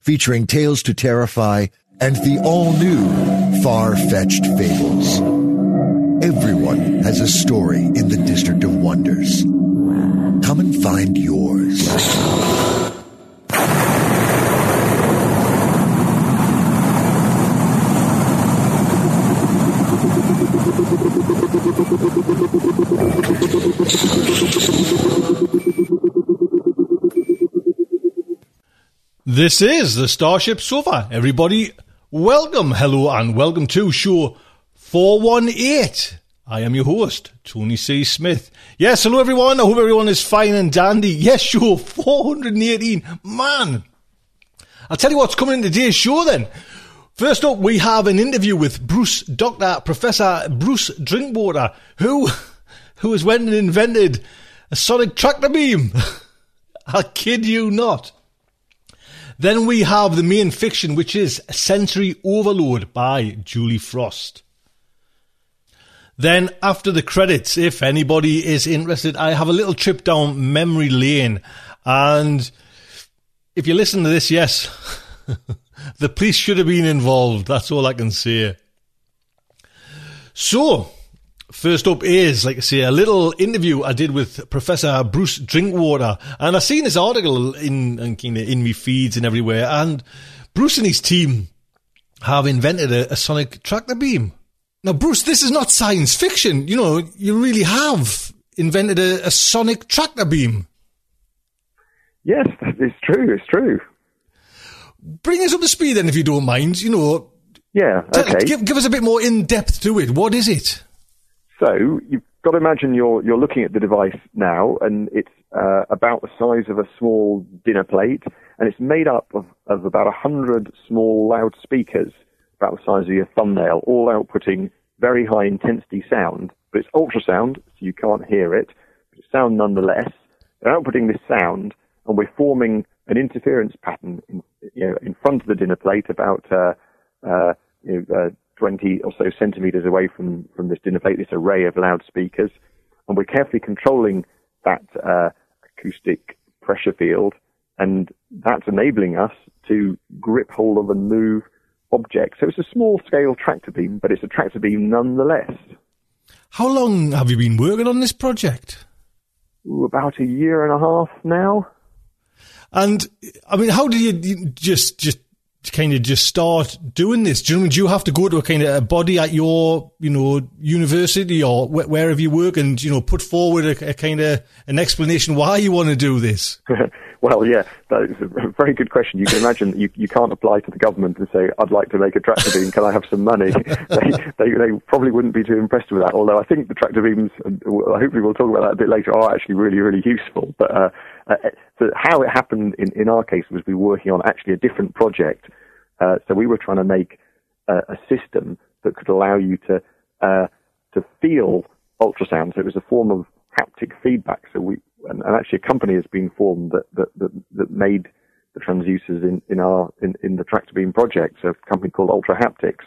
featuring Tales to Terrify and the all-new Far-Fetched Fables. Everyone has a story in the District of Wonders. Come and find yours. This is the Starship Sofa. Everybody, welcome, hello, and welcome to show 418. I am your host, Tony C. Smith. Yes, hello everyone. I hope everyone is fine and dandy. Yes, show 418. Man, I'll tell you what's coming in today's show then. First up, we have an interview with Bruce, Dr. Professor Bruce Drinkwater, who, who has went and invented a sonic tractor beam. I kid you not. Then we have the main fiction, which is Sensory Overload by Julie Frost. Then, after the credits, if anybody is interested, I have a little trip down memory lane. And if you listen to this, yes, the police should have been involved. That's all I can say. So, First up is, like I say, a little interview I did with Professor Bruce Drinkwater, and I've seen this article in in, in me feeds and everywhere. And Bruce and his team have invented a, a sonic tractor beam. Now, Bruce, this is not science fiction. You know, you really have invented a, a sonic tractor beam. Yes, it's true. It's true. Bring us up to speed, then, if you don't mind. You know, Yeah. Okay. give, give us a bit more in depth to it. What is it? So you've got to imagine you're you're looking at the device now, and it's uh, about the size of a small dinner plate, and it's made up of, of about a hundred small loudspeakers, about the size of your thumbnail, all outputting very high intensity sound. But it's ultrasound, so you can't hear it, but it's sound nonetheless. They're outputting this sound, and we're forming an interference pattern in, you know, in front of the dinner plate, about uh, uh, you know, uh, 20 or so centimeters away from, from this dinner plate, this array of loudspeakers. And we're carefully controlling that uh, acoustic pressure field, and that's enabling us to grip hold of and move objects. So it's a small scale tractor beam, but it's a tractor beam nonetheless. How long have you been working on this project? Ooh, about a year and a half now. And I mean, how did you- you just just kind of just start doing this? Do you, do you have to go to a kind of a body at your you know university or wh- wherever you work and you know put forward a, a kind of an explanation why you want to do this? well, yeah, that is a very good question. You can imagine that you, you can't apply to the government and say, I'd like to make a tractor beam, can I have some money? they, they, they probably wouldn't be too impressed with that, although I think the tractor beams, hopefully we'll talk about that a bit later, are actually really, really useful. But uh, uh, so how it happened in, in our case was we were working on actually a different project. Uh, so we were trying to make uh, a system that could allow you to uh, to feel ultrasound. So it was a form of haptic feedback. So we and, and actually a company has been formed that that that, that made the transducers in, in our in, in the tractor beam project. So a company called Ultra Haptics.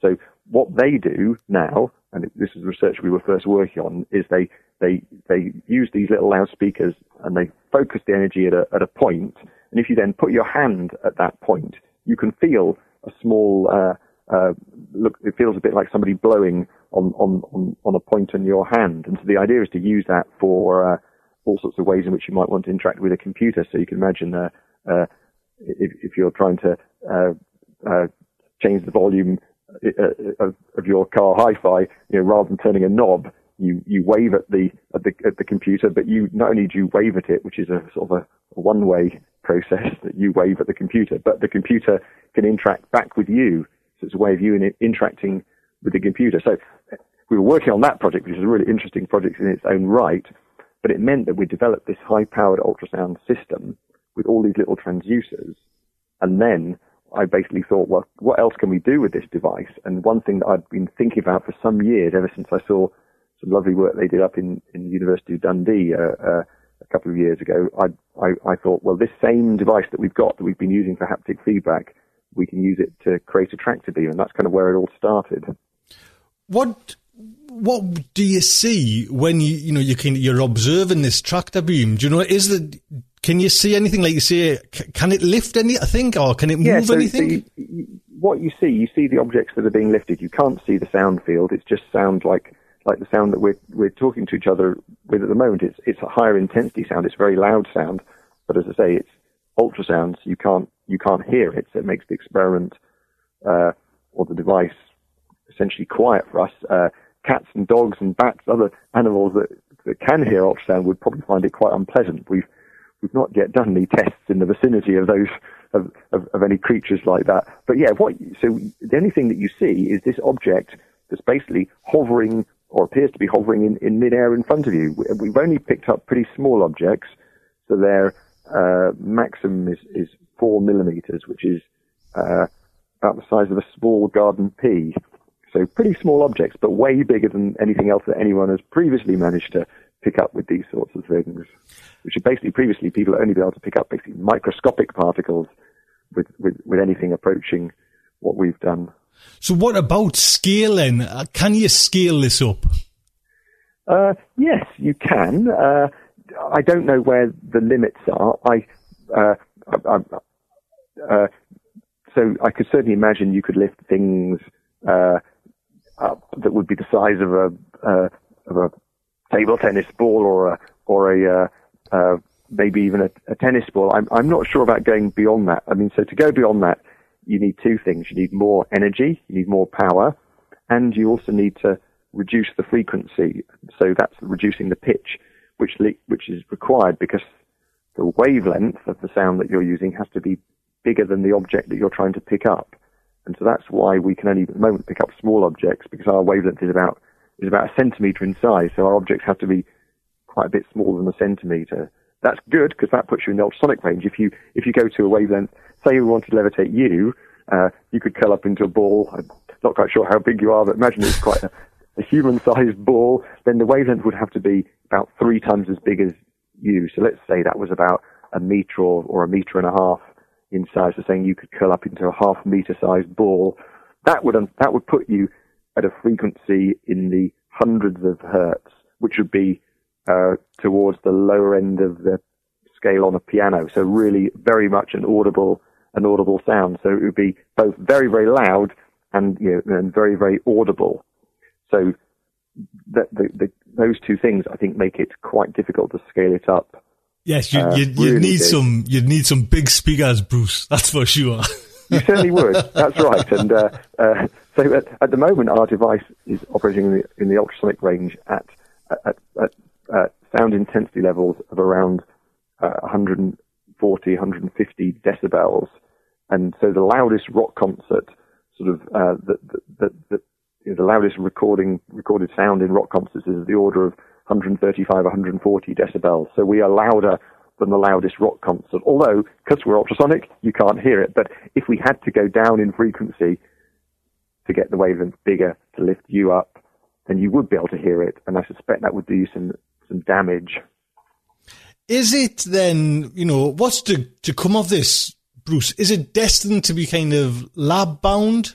So what they do now, and this is research we were first working on, is they they they use these little loudspeakers and they focus the energy at a at a point, and if you then put your hand at that point, you can feel a small uh, uh, look. It feels a bit like somebody blowing on on on, on a point in your hand, and so the idea is to use that for uh, all sorts of ways in which you might want to interact with a computer. So you can imagine uh, uh, if, if you're trying to uh, uh, change the volume Uh, of, of your car hi-fi, you know, rather than turning a knob, you, you wave at the, at the, at the computer, but you, not only do you wave at it, which is a sort of a, one-way process that you wave at the computer, but the computer can interact back with you. So it's a way of you in, interacting with the computer. So uh, we were working on that project, which is a really interesting project in its own right, but it meant that we developed this high-powered ultrasound system with all these little transducers, and then I basically thought, well, what else can we do with this device? And one thing that I'd been thinking about for some years, ever since I saw some lovely work they did up in, in the University of Dundee uh, uh, a couple of years ago, I, I, I thought, well, this same device that we've got that we've been using for haptic feedback, we can use it to create a tractor beam, and that's kind of where it all started. What what do you see when you you know you can you're observing this tractor beam? Do you know is that can you see anything like you see? Can it lift any? I or can it move yeah, so, anything? So you, what you see, you see the objects that are being lifted. You can't see the sound field. It's just sound like like the sound that we're we're talking to each other with at the moment. It's it's a higher intensity sound. It's very loud sound, but as I say, it's ultrasounds. You can't you can't hear it. So it makes the experiment uh, or the device essentially quiet for us. Uh, cats and dogs and bats, other animals that, that can hear ultrasound would probably find it quite unpleasant. We've We've not yet done any tests in the vicinity of those of, of, of any creatures like that. But yeah, what so the only thing that you see is this object that's basically hovering or appears to be hovering in, in midair in front of you. We've only picked up pretty small objects, so their uh, maximum is, is four millimeters, which is uh, about the size of a small garden pea. So pretty small objects, but way bigger than anything else that anyone has previously managed to pick up with these sorts of things, which are basically previously people only be able to pick up basically microscopic particles with, with, with anything approaching what we've done. So what about scaling? Uh, can you scale this up? Uh, yes, you can. Uh, I don't know where the limits are. I, uh, I, I uh, so I could certainly imagine you could lift things uh, up that would be the size of a of a table tennis ball or a or a uh, uh, maybe even a, a, tennis ball. I'm I'm not sure about going beyond that. I mean, so to go beyond that, you need two things. You need more energy, you need more power, and you also need to reduce the frequency. So that's reducing the pitch, which le- which is required because the wavelength of the sound that you're using has to be bigger than the object that you're trying to pick up. And so that's why we can only at the moment pick up small objects because our wavelength is about is about a centimetre in size, so our objects have to be quite a bit smaller than a centimetre. That's good because that puts you in the ultrasonic range. If you if you go to a wavelength, say we wanted to levitate you, uh, you could curl up into a ball. I'm not quite sure how big you are, but imagine it's quite a, a human-sized ball. Then the wavelength would have to be about three times as big as you. So let's say that was about a metre or, or a metre and a half in size. So saying you could curl up into a half metre-sized ball. That would that would put you at a frequency in the hundreds of hertz, which would be uh, towards the lower end of the scale on a piano. So really very much an audible, an audible sound. So it would be both very, very loud and, you know, and very, very audible. So the, the, the, those two things, I think, make it quite difficult to scale it up. Yes, you, uh, you, you really need some, you'd need some big speakers, Bruce. That's for sure. you certainly would. That's right. And uh, uh, so at, at, the moment, our device is operating in the, in the ultrasonic range at, at, at sound intensity levels of around uh, 140, 150 decibels. And so the loudest rock concert, sort of uh, the, the, the, the, you know, the loudest recording recorded sound in rock concerts is the order of 135, 140 decibels. So we are louder than the loudest rock concert. Although, because we're ultrasonic, you can't hear it. But if we had to go down in frequency to get the wavelength bigger to lift you up, then you would be able to hear it. And I suspect that would do you some, some damage. Is it then, you know, what's to, to come of this, Bruce? Is it destined to be kind of lab bound?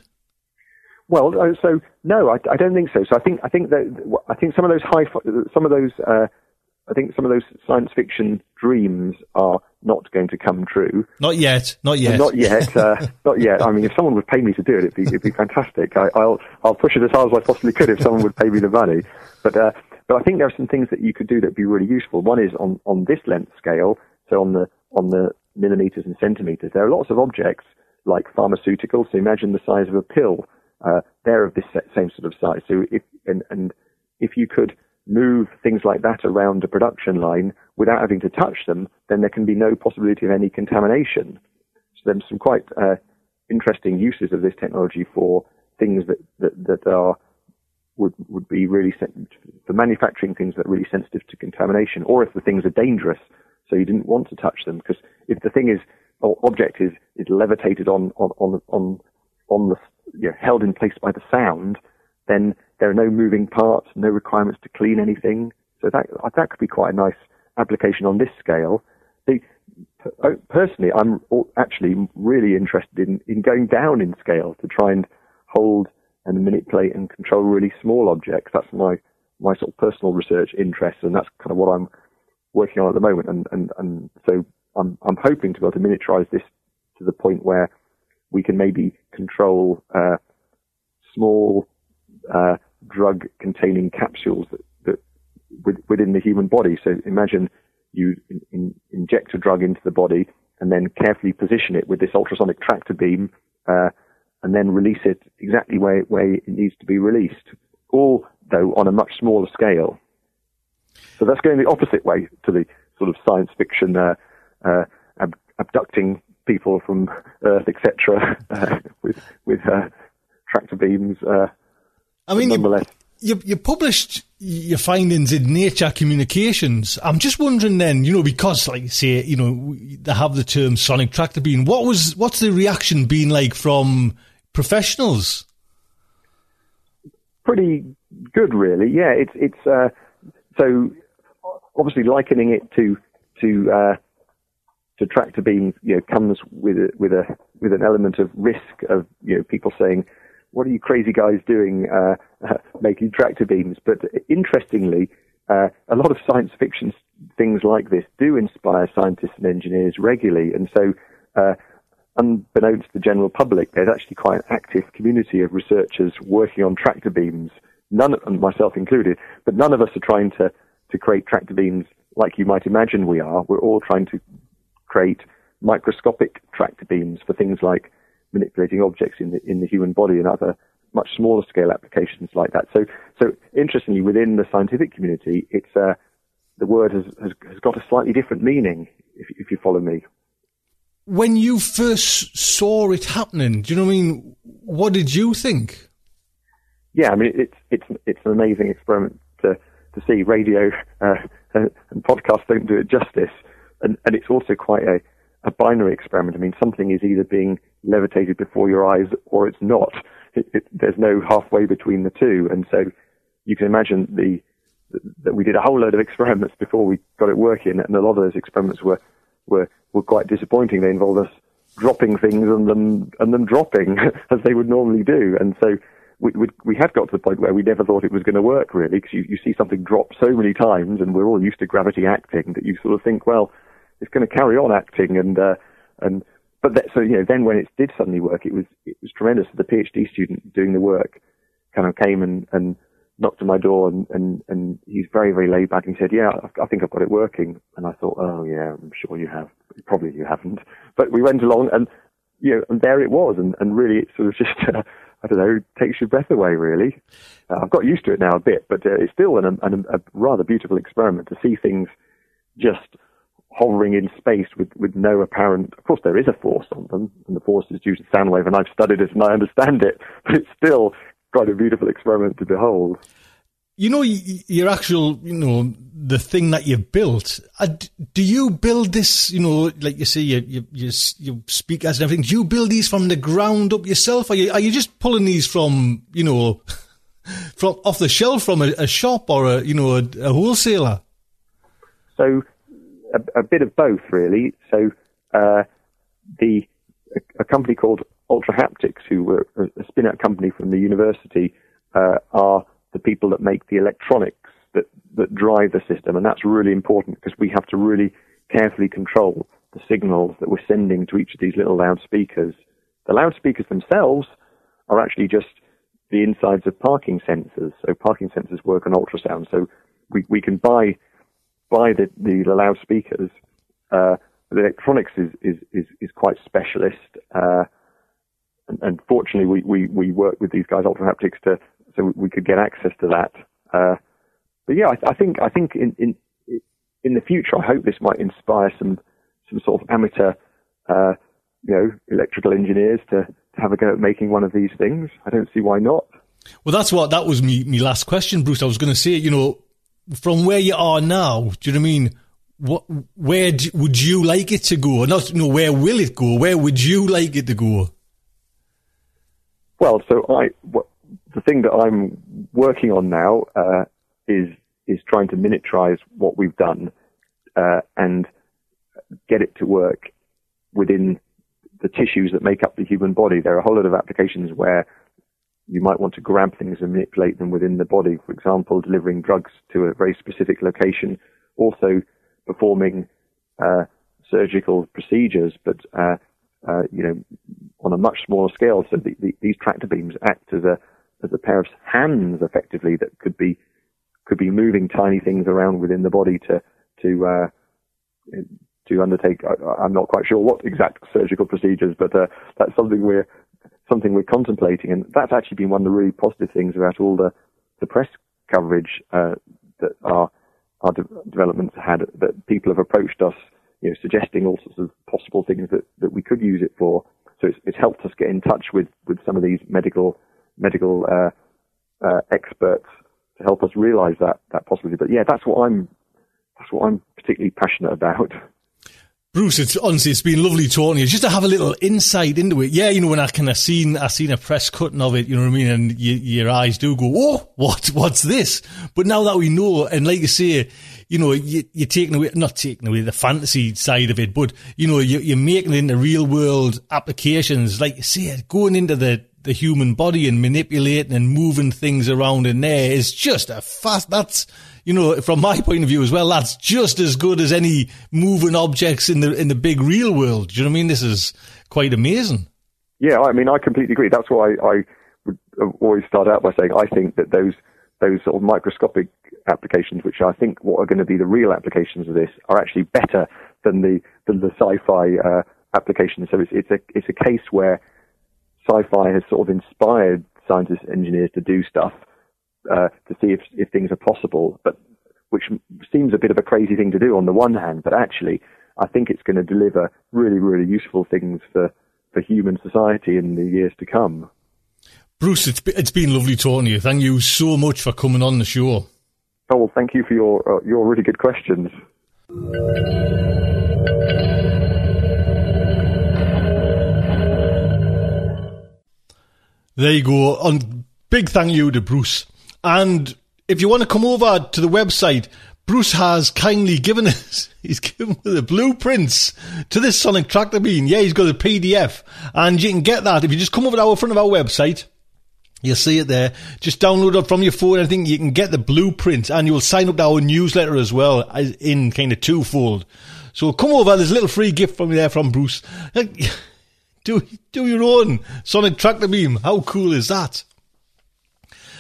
Well, uh, so no, I, I, don't think so. So I think I think that I think some of those high some of those uh, I think some of those science fiction dreams are not going to come true. Not yet. Not yet. not yet. Uh, not yet. I mean, if someone would pay me to do it, it'd be, it'd be fantastic. I, will I'll push it as hard as I possibly could if someone would pay me the money. But uh, but I think there are some things that you could do that'd be really useful. One is on on this length scale, so on the on the millimeters and centimeters. There are lots of objects like pharmaceuticals. So imagine the size of a pill. Uh, they're of this same sort of size. So if and and if you could move things like that around a production line without having to touch them, then there can be no possibility of any contamination. So there's some quite uh, interesting uses of this technology for things that, that, that are would would be really for manufacturing things that are really sensitive to contamination, or if the things are dangerous, so you didn't want to touch them because if the thing is or object is is levitated on on on on, on the you know, held in place by the sound, then there are no moving parts, no requirements to clean anything. So that that could be quite a nice application on this scale. The, personally, I'm actually really interested in, in going down in scale to try and hold and manipulate and control really small objects. That's my my sort of personal research interest, and that's kind of what I'm working on at the moment. And and and so I'm I'm hoping to be able to miniaturize this to the point where we can maybe control uh, small uh, drug containing capsules that, that within the human body. So imagine you in, in, inject a drug into the body and then carefully position it with this ultrasonic tractor beam, uh, and then release it exactly where, where it needs to be released, all though on a much smaller scale. So that's going the opposite way to the sort of science fiction uh, uh, ab- abducting people from Earth, etc., uh, with with uh, tractor beams. Uh, I mean, you, you, you published your findings in Nature Communications. I'm just wondering then, you know, because like you say, you know, they have the term sonic tractor beam. What was what's the reaction been like from professionals? Pretty good, really. Yeah, it's it's uh, so obviously likening it to to to tractor beams, you know, comes with a, with a with an element of risk of you know people saying what are you crazy guys doing uh, making tractor beams? But interestingly, uh, a lot of science fiction things like this do inspire scientists and engineers regularly. And so, uh, unbeknownst to the general public, there's actually quite an active community of researchers working on tractor beams, none, of, myself included, but none of us are trying to, to create tractor beams like you might imagine we are. We're all trying to create microscopic tractor beams for things like manipulating objects in the in the human body and other much smaller scale applications like that. So so interestingly, within the scientific community, it's uh, the word has, has, has got a slightly different meaning. If if you follow me. When you first saw it happening, do you know what I mean? What did you think? Yeah, I mean it's it's it's an amazing experiment to to see. Radio uh, and podcasts don't do it justice, and and it's also quite a a binary experiment. I mean, something is either being levitated before your eyes or it's not. It, it, there's no halfway between the two. And so you can imagine the, that we did a whole load of experiments before we got it working. And a lot of those experiments were, were, were quite disappointing. They involved us dropping things and them, and them dropping as they would normally do. And so we, we, we had got to the point where we never thought it was going to work really because you, you see something drop so many times and we're all used to gravity acting that you sort of think, well, it's going to carry on acting and uh, and but that, so you know then when it did suddenly work, it was it was tremendous. The PhD student doing the work kind of came and and knocked on my door and and and he's very very laid back and he said, yeah, I, think I've got it working. And I thought, oh yeah, I'm sure you have. Probably you haven't. But we went along and you know and there it was and and really it sort of just. Uh, I don't know, takes your breath away, really. Uh, I've got used to it now a bit, but uh, it's still an, an, a rather beautiful experiment to see things just hovering in space with, with no apparent, of course there is a force on them, and the force is due to sound wave, and I've studied it and I understand it, but it's still quite a beautiful experiment to behold. You know, your actual, you know, the thing that you've built, uh, do you build this, you know, like you say, you, you, you, you speak as and everything, do you build these from the ground up yourself? Are you, are you just pulling these from, you know, from off the shelf from a, a shop or a, you know, a, a wholesaler? So a, a bit of both, really. So uh, the a, a, company called Ultra Haptics, who were a spin-out company from the university, uh, are the people that make the electronics that, that drive the system. And that's really important because we have to really carefully control the signals that we're sending to each of these little loudspeakers. The loudspeakers themselves are actually just the insides of parking sensors. So parking sensors work on ultrasound. So we, we can buy buy the, the, the loudspeakers. Uh, the electronics is, is, is, is quite specialist. Uh, and, and, fortunately, we, we, we work with these guys, Ultra Haptics, to so we could get access to that. Uh, but yeah, I, I, think I think in, in in the future, I hope this might inspire some some sort of amateur, uh, you know, electrical engineers to, to have a go at making one of these things. I don't see why not. Well, that's what that was me. Me last question, Bruce. I was going to say, you know, from where you are now, do you know what I mean? What, where do, would you like it to go? Not, know, where will it go? Where would you like it to go? Well, so I, what, the thing that I'm working on now uh, is is trying to miniaturize what we've done uh, and get it to work within the tissues that make up the human body. There are a whole lot of applications where you might want to grab things and manipulate them within the body. For example, delivering drugs to a very specific location, also performing uh, surgical procedures, but uh, uh, you know on a much smaller scale. So the, the, these tractor beams act as a as a pair of hands, effectively, that could be could be moving tiny things around within the body to to uh, to undertake. I, am not quite sure what exact surgical procedures, but uh, that's something we're something we're contemplating, and that's actually been one of the really positive things about all the the press coverage uh, that our our de- developments had. That people have approached us, you know, suggesting all sorts of possible things that, that we could use it for. So it's, it's helped us get in touch with, with some of these medical medical uh, uh, experts to help us realise that that possibility. But yeah, that's what I'm that's what I'm particularly passionate about. Bruce, it's honestly it's been lovely talking to you. Just to have a little insight into it. Yeah, you know when I kind of seen I seen a press cutting of it, you know what I mean, and you, your eyes do go, oh, what what's this? But now that we know, and like you say, you know, you, are taking away not taking away the fantasy side of it, but you know you, you're making it into real world applications. Like you say, going into the the human body and manipulating and moving things around in there is just a fast. That's you know, from my point of view as well, that's just as good as any moving objects in the in the big real world. Do you know what I mean? This is quite amazing. Yeah, I mean, I completely agree. That's why I would always start out by saying I think that those those sort of microscopic applications, which I think what are going to be the real applications of this, are actually better than the than the sci-fi uh, applications. So it's it's a it's a case where sci-fi has sort of inspired scientists, and engineers to do stuff uh, to see if, if things are possible, but which seems a bit of a crazy thing to do on the one hand, but actually, I think it's going to deliver really, really useful things for, for human society in the years to come. Bruce, it's been, it's been lovely talking to you. Thank you so much for coming on the show. Oh, well, thank you for your, uh, your really good questions. There you go. On big thank you to Bruce. And if you want to come over to the website, Bruce has kindly given us, he's given the blueprints to this Sonic tractor beam. Yeah, he's got a PDF and you can get that if you just come over to our front of our website. You'll see it there. Just download it from your phone. I think you can get the blueprint and you will sign up to our newsletter as well in kind of twofold. So come over. There's a little free gift from there from Bruce. Do, do your own Sonic tractor beam. How cool is that?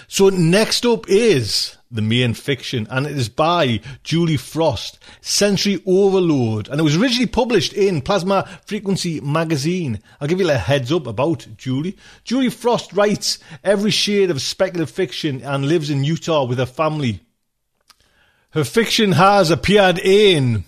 So next up is the main fiction, and it is by Julie Frost, Sensory Overload, and it was originally published in Plasma Frequency magazine. I'll give you a heads up about Julie. Julie Frost writes every shade of speculative fiction and lives in Utah with her family. Her fiction has appeared in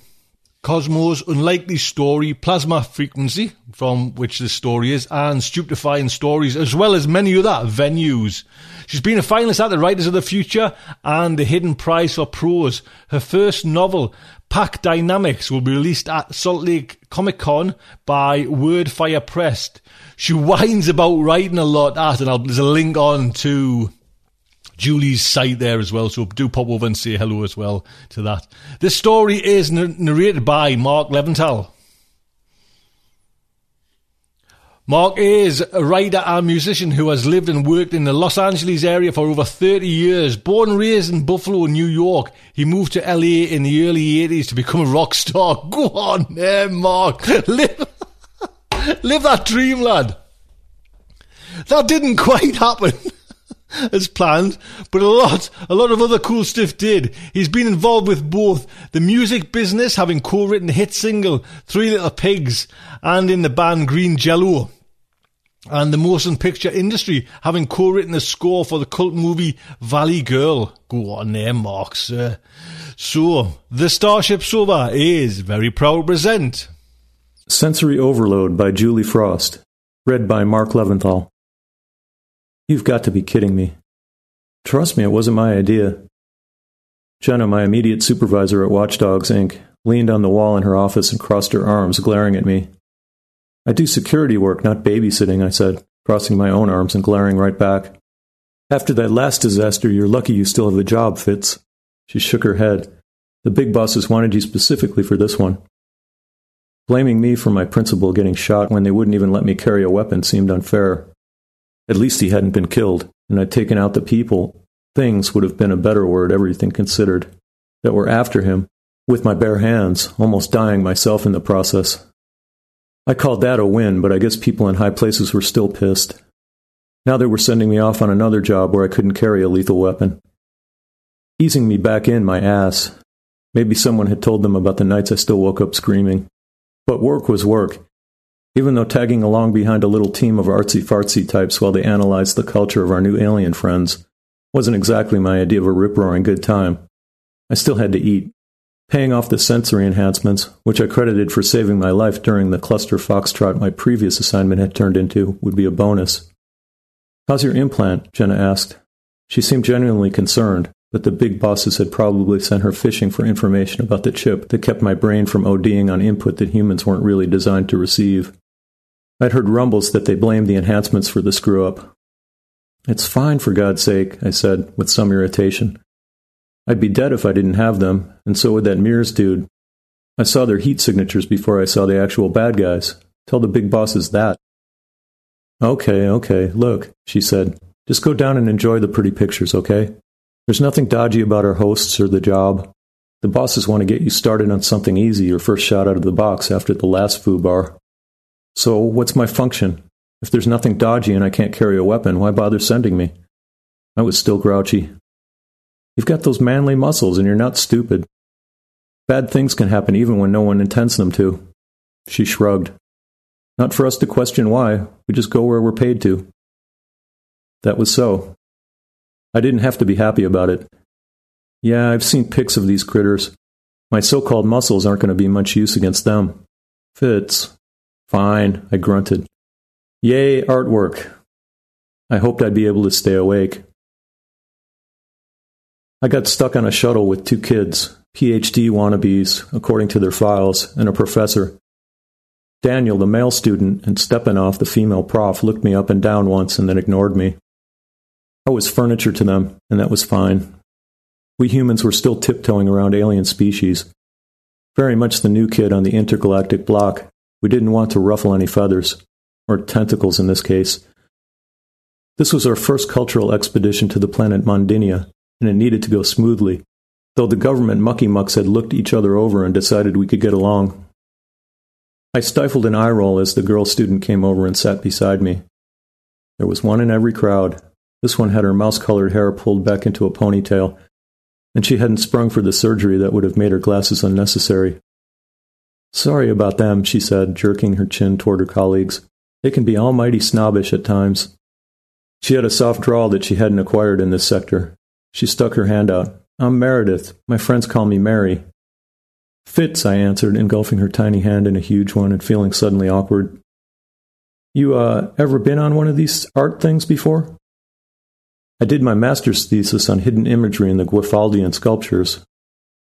Cosmos Unlikely Story, Plasma Frequency, from which the story is, and Stupefying Stories, as well as many other venues. She's been a finalist at the Writers of the Future and the Hidden Prize for Prose. Her first novel, Pack Dynamics, will be released at Salt Lake Comic Con by Wordfire Press. She whines about writing a lot and I'll, there's a link on to Julie's site there as well, so do pop over and say hello as well to that. This story is narrated by Mark Leventhal. Mark is a writer and musician who has lived and worked in the Los Angeles area for over 30 years. Born and raised in Buffalo, New York, he moved to LA in the early 80s to become a rock star. Go on there, Mark. Live, live that dream, lad. That didn't quite happen. As planned, but a lot, a lot of other cool stuff did. He's been involved with both the music business, having co-written the hit single Three Little Pigs, and in the band Green Jello and the motion picture industry, having co-written the score for the cult movie Valley Girl. Go on there, Mark, sir. So, the Starship Sofa is very proud to present Sensory Overload by Julie Frost, read by Mark Leventhal. You've got to be kidding me. Trust me, it wasn't my idea. Jenna, my immediate supervisor at Watchdogs Inc., leaned on the wall in her office and crossed her arms, glaring at me. I do security work, not babysitting, I said, crossing my own arms and glaring right back. After that last disaster, you're lucky you still have a job, Fitz. She shook her head. The big bosses wanted you specifically for this one. Blaming me for my principal getting shot when they wouldn't even let me carry a weapon seemed unfair. At least he hadn't been killed, and I'd taken out the people. Things would have been a better word, everything considered, that were after him, with my bare hands, almost dying myself in the process. I called that a win, but I guess people in high places were still pissed. Now they were sending me off on another job where I couldn't carry a lethal weapon. Easing me back in my ass. Maybe someone had told them about the nights I still woke up screaming. But work was work. Even though tagging along behind a little team of artsy fartsy types while they analyzed the culture of our new alien friends wasn't exactly my idea of a rip roaring good time, I still had to eat. Paying off the sensory enhancements, which I credited for saving my life during the cluster foxtrot my previous assignment had turned into, would be a bonus. How's your implant? Jenna asked. She seemed genuinely concerned, but the big bosses had probably sent her fishing for information about the chip that kept my brain from ODing on input that humans weren't really designed to receive. I'd heard rumbles that they blamed the enhancements for the screw up. It's fine, for God's sake, I said, with some irritation. I'd be dead if I didn't have them, and so would that Mears dude. I saw their heat signatures before I saw the actual bad guys. Tell the big bosses that. Okay, okay, look, she said. Just go down and enjoy the pretty pictures, okay? There's nothing dodgy about our hosts or the job. The bosses want to get you started on something easy, your first shot out of the box after the last foo bar. So, what's my function? If there's nothing dodgy and I can't carry a weapon, why bother sending me? I was still grouchy. You've got those manly muscles and you're not stupid. Bad things can happen even when no one intends them to. She shrugged. Not for us to question why, we just go where we're paid to. That was so. I didn't have to be happy about it. Yeah, I've seen pics of these critters. My so called muscles aren't going to be much use against them. Fitz. Fine, I grunted. Yay, artwork. I hoped I'd be able to stay awake. I got stuck on a shuttle with two kids, PhD wannabes, according to their files, and a professor. Daniel, the male student, and Stepanov, the female prof, looked me up and down once and then ignored me. I was furniture to them, and that was fine. We humans were still tiptoeing around alien species. Very much the new kid on the intergalactic block. We didn't want to ruffle any feathers, or tentacles in this case. This was our first cultural expedition to the planet Mondinia, and it needed to go smoothly, though the government mucky mucks had looked each other over and decided we could get along. I stifled an eye roll as the girl student came over and sat beside me. There was one in every crowd. This one had her mouse colored hair pulled back into a ponytail, and she hadn't sprung for the surgery that would have made her glasses unnecessary. Sorry about them, she said, jerking her chin toward her colleagues. They can be almighty snobbish at times. She had a soft drawl that she hadn't acquired in this sector, she stuck her hand out. I'm Meredith. My friends call me Mary. Fitz, I answered, engulfing her tiny hand in a huge one and feeling suddenly awkward. You, uh, ever been on one of these art things before? I did my master's thesis on hidden imagery in the Guifaldian sculptures.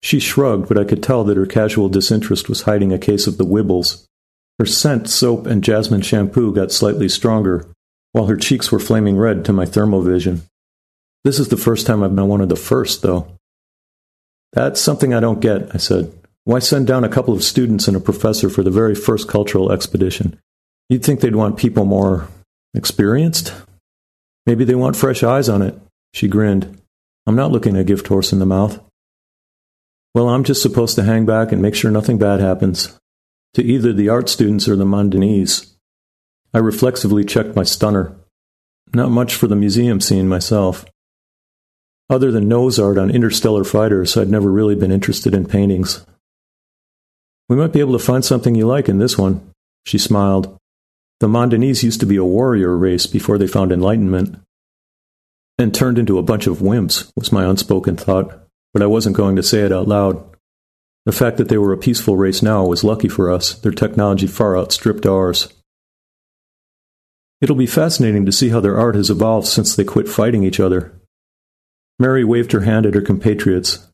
She shrugged, but I could tell that her casual disinterest was hiding a case of the Wibbles. Her scent, soap, and jasmine shampoo got slightly stronger, while her cheeks were flaming red to my thermal vision. This is the first time I've been one of the first, though. That's something I don't get, I said. Why send down a couple of students and a professor for the very first cultural expedition? You'd think they'd want people more experienced? Maybe they want fresh eyes on it. She grinned. I'm not looking a gift horse in the mouth. Well, I'm just supposed to hang back and make sure nothing bad happens to either the art students or the Mondanese. I reflexively checked my stunner. Not much for the museum scene myself. Other than nose art on interstellar fighters, I'd never really been interested in paintings. We might be able to find something you like in this one. She smiled. The Mondanese used to be a warrior race before they found enlightenment. And turned into a bunch of wimps, was my unspoken thought, but I wasn't going to say it out loud. The fact that they were a peaceful race now was lucky for us. Their technology far outstripped ours. It'll be fascinating to see how their art has evolved since they quit fighting each other. Mary waved her hand at her compatriots.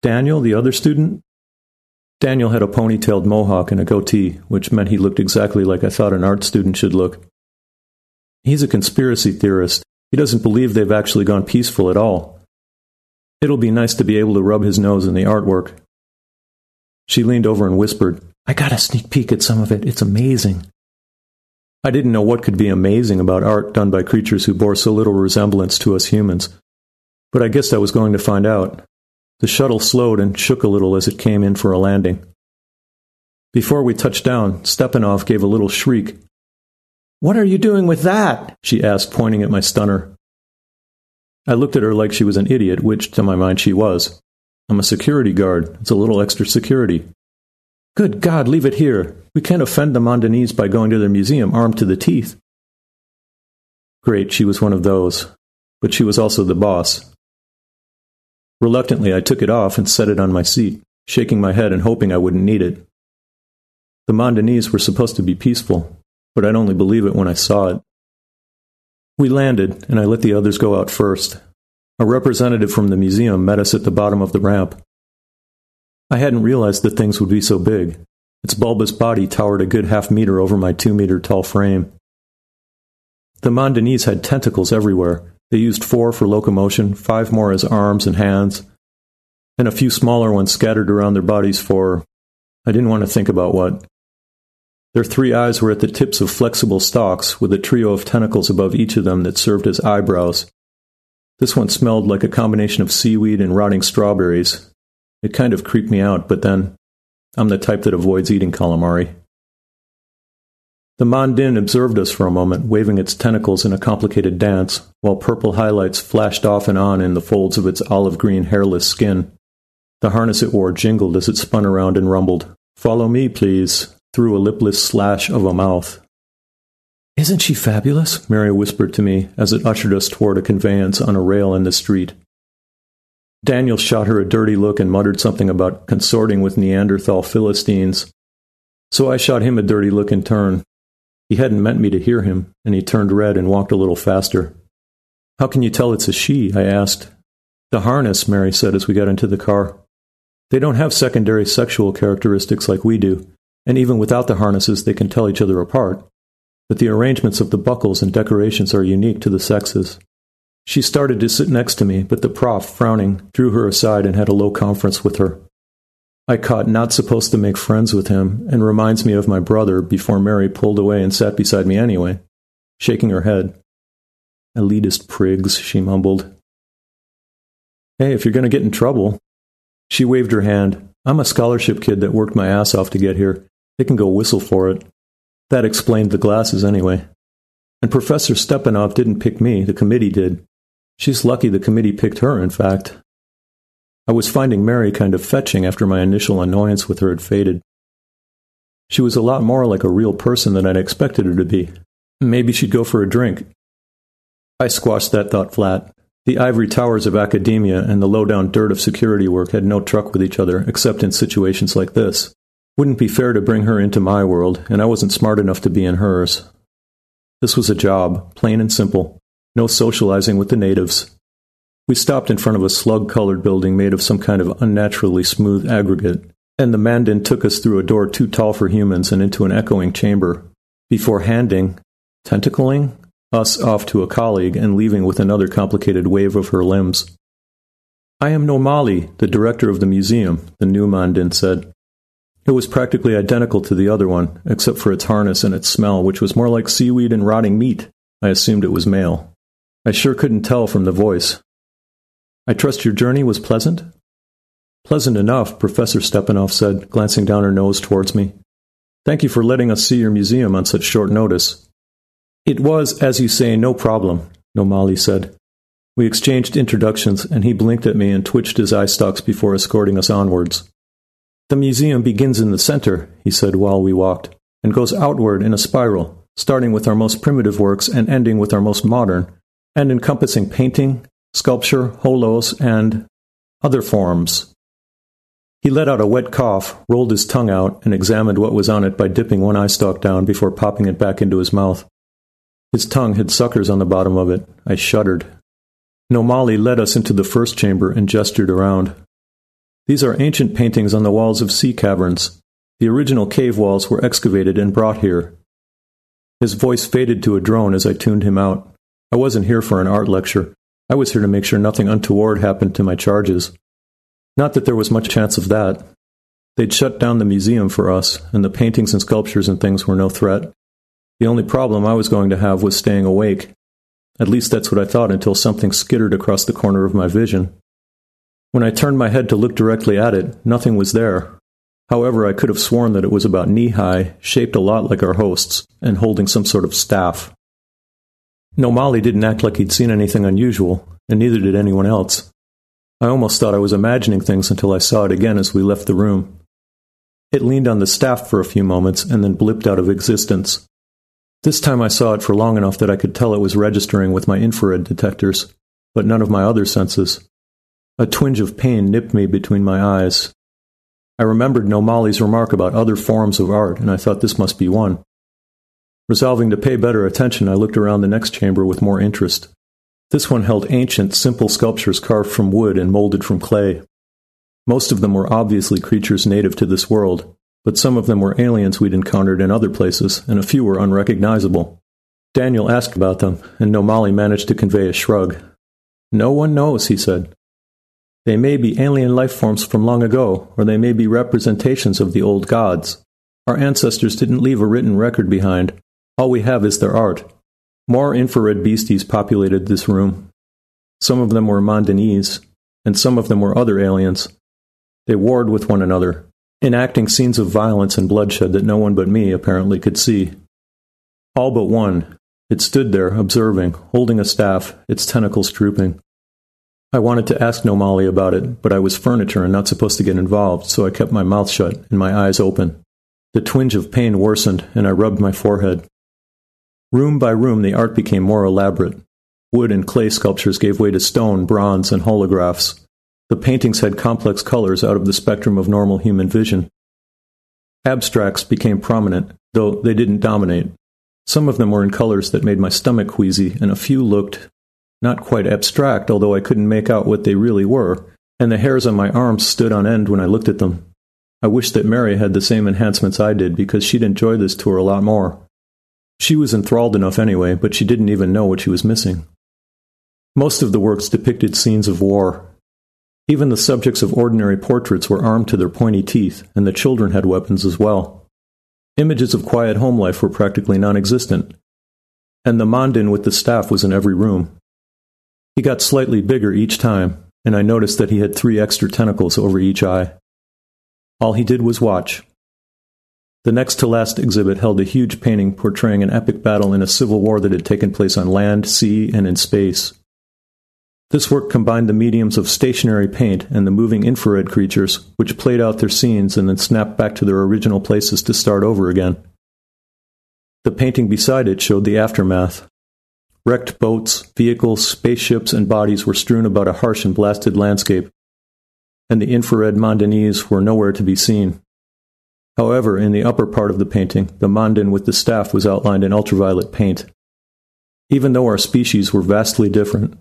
Daniel, the other student? Daniel had a ponytailed mohawk and a goatee, which meant he looked exactly like I thought an art student should look. He's a conspiracy theorist. He doesn't believe they've actually gone peaceful at all. It'll be nice to be able to rub his nose in the artwork. She leaned over and whispered, I got a sneak peek at some of it. It's amazing. I didn't know what could be amazing about art done by creatures who bore so little resemblance to us humans. But I guessed I was going to find out. The shuttle slowed and shook a little as it came in for a landing. Before we touched down, Stepanov gave a little shriek. What are you doing with that? she asked, pointing at my stunner. I looked at her like she was an idiot, which, to my mind, she was. I'm a security guard. It's a little extra security. Good God, leave it here. We can't offend the Mondanese by going to their museum armed to the teeth. Great, she was one of those. But she was also the boss, Reluctantly, I took it off and set it on my seat, shaking my head and hoping I wouldn't need it. The Mondanese were supposed to be peaceful, but I'd only believe it when I saw it. We landed, and I let the others go out first. A representative from the museum met us at the bottom of the ramp. I hadn't realized that things would be so big. Its bulbous body towered a good half meter over my two meter tall frame. The Mondanese had tentacles everywhere, they used four for locomotion, five more as arms and hands, and a few smaller ones scattered around their bodies for I didn't want to think about what. Their three eyes were at the tips of flexible stalks, with a trio of tentacles above each of them that served as eyebrows. This one smelled like a combination of seaweed and rotting strawberries. It kind of creeped me out, but then I'm the type that avoids eating calamari. The Mondin observed us for a moment, waving its tentacles in a complicated dance, while purple highlights flashed off and on in the folds of its olive green hairless skin. The harness it wore jingled as it spun around and rumbled. Follow me, please, through a lipless slash of a mouth. Isn't she fabulous? Mary whispered to me as it ushered us toward a conveyance on a rail in the street. Daniel shot her a dirty look and muttered something about consorting with Neanderthal Philistines. So I shot him a dirty look in turn, he hadn't meant me to hear him, and he turned red and walked a little faster. How can you tell it's a she? I asked. The harness, Mary said as we got into the car. They don't have secondary sexual characteristics like we do, and even without the harnesses, they can tell each other apart. But the arrangements of the buckles and decorations are unique to the sexes. She started to sit next to me, but the prof, frowning, drew her aside and had a low conference with her. I caught not supposed to make friends with him, and reminds me of my brother before Mary pulled away and sat beside me anyway, shaking her head. Elitist prigs, she mumbled. Hey, if you're going to get in trouble. She waved her hand. I'm a scholarship kid that worked my ass off to get here. They can go whistle for it. That explained the glasses anyway. And Professor Stepanov didn't pick me, the committee did. She's lucky the committee picked her, in fact. I was finding Mary kind of fetching after my initial annoyance with her had faded. She was a lot more like a real person than I'd expected her to be. Maybe she'd go for a drink. I squashed that thought flat. The ivory towers of academia and the low down dirt of security work had no truck with each other, except in situations like this. Wouldn't be fair to bring her into my world, and I wasn't smart enough to be in hers. This was a job, plain and simple. No socializing with the natives, we stopped in front of a slug colored building made of some kind of unnaturally smooth aggregate, and the Mandan took us through a door too tall for humans and into an echoing chamber, before handing, tentacling, us off to a colleague and leaving with another complicated wave of her limbs. I am Nomali, the director of the museum, the new Mandan said. It was practically identical to the other one, except for its harness and its smell, which was more like seaweed and rotting meat. I assumed it was male. I sure couldn't tell from the voice. I trust your journey was pleasant? Pleasant enough, Professor Stepanov said, glancing down her nose towards me. Thank you for letting us see your museum on such short notice. It was, as you say, no problem, Nomali said. We exchanged introductions, and he blinked at me and twitched his eye stalks before escorting us onwards. The museum begins in the center, he said while we walked, and goes outward in a spiral, starting with our most primitive works and ending with our most modern, and encompassing painting, sculpture, holos, and other forms. He let out a wet cough, rolled his tongue out, and examined what was on it by dipping one eye stalk down before popping it back into his mouth. His tongue had suckers on the bottom of it. I shuddered. Nomali led us into the first chamber and gestured around. These are ancient paintings on the walls of sea caverns. The original cave walls were excavated and brought here. His voice faded to a drone as I tuned him out. I wasn't here for an art lecture. I was here to make sure nothing untoward happened to my charges. Not that there was much chance of that. They'd shut down the museum for us, and the paintings and sculptures and things were no threat. The only problem I was going to have was staying awake. At least that's what I thought until something skittered across the corner of my vision. When I turned my head to look directly at it, nothing was there. However, I could have sworn that it was about knee high, shaped a lot like our host's, and holding some sort of staff. Nomali didn't act like he'd seen anything unusual, and neither did anyone else. I almost thought I was imagining things until I saw it again as we left the room. It leaned on the staff for a few moments and then blipped out of existence. This time I saw it for long enough that I could tell it was registering with my infrared detectors, but none of my other senses. A twinge of pain nipped me between my eyes. I remembered Nomali's remark about other forms of art, and I thought this must be one. Resolving to pay better attention, I looked around the next chamber with more interest. This one held ancient, simple sculptures carved from wood and molded from clay. Most of them were obviously creatures native to this world, but some of them were aliens we'd encountered in other places, and a few were unrecognizable. Daniel asked about them, and Nomali managed to convey a shrug. No one knows, he said. They may be alien life forms from long ago, or they may be representations of the old gods. Our ancestors didn't leave a written record behind. All we have is their art. More infrared beasties populated this room. Some of them were Mondanese, and some of them were other aliens. They warred with one another, enacting scenes of violence and bloodshed that no one but me apparently could see. All but one. It stood there, observing, holding a staff, its tentacles drooping. I wanted to ask Nomali about it, but I was furniture and not supposed to get involved, so I kept my mouth shut and my eyes open. The twinge of pain worsened, and I rubbed my forehead. Room by room, the art became more elaborate. Wood and clay sculptures gave way to stone, bronze, and holographs. The paintings had complex colors out of the spectrum of normal human vision. Abstracts became prominent, though they didn't dominate. Some of them were in colors that made my stomach queasy, and a few looked not quite abstract, although I couldn't make out what they really were, and the hairs on my arms stood on end when I looked at them. I wish that Mary had the same enhancements I did because she'd enjoy this tour a lot more. She was enthralled enough anyway, but she didn't even know what she was missing. Most of the works depicted scenes of war. Even the subjects of ordinary portraits were armed to their pointy teeth, and the children had weapons as well. Images of quiet home life were practically non existent, and the Mandan with the staff was in every room. He got slightly bigger each time, and I noticed that he had three extra tentacles over each eye. All he did was watch. The next to last exhibit held a huge painting portraying an epic battle in a civil war that had taken place on land, sea, and in space. This work combined the mediums of stationary paint and the moving infrared creatures, which played out their scenes and then snapped back to their original places to start over again. The painting beside it showed the aftermath, Wrecked boats, vehicles, spaceships, and bodies were strewn about a harsh and blasted landscape, and the infrared Mandanese were nowhere to be seen. However, in the upper part of the painting, the Mandan with the staff was outlined in ultraviolet paint. Even though our species were vastly different,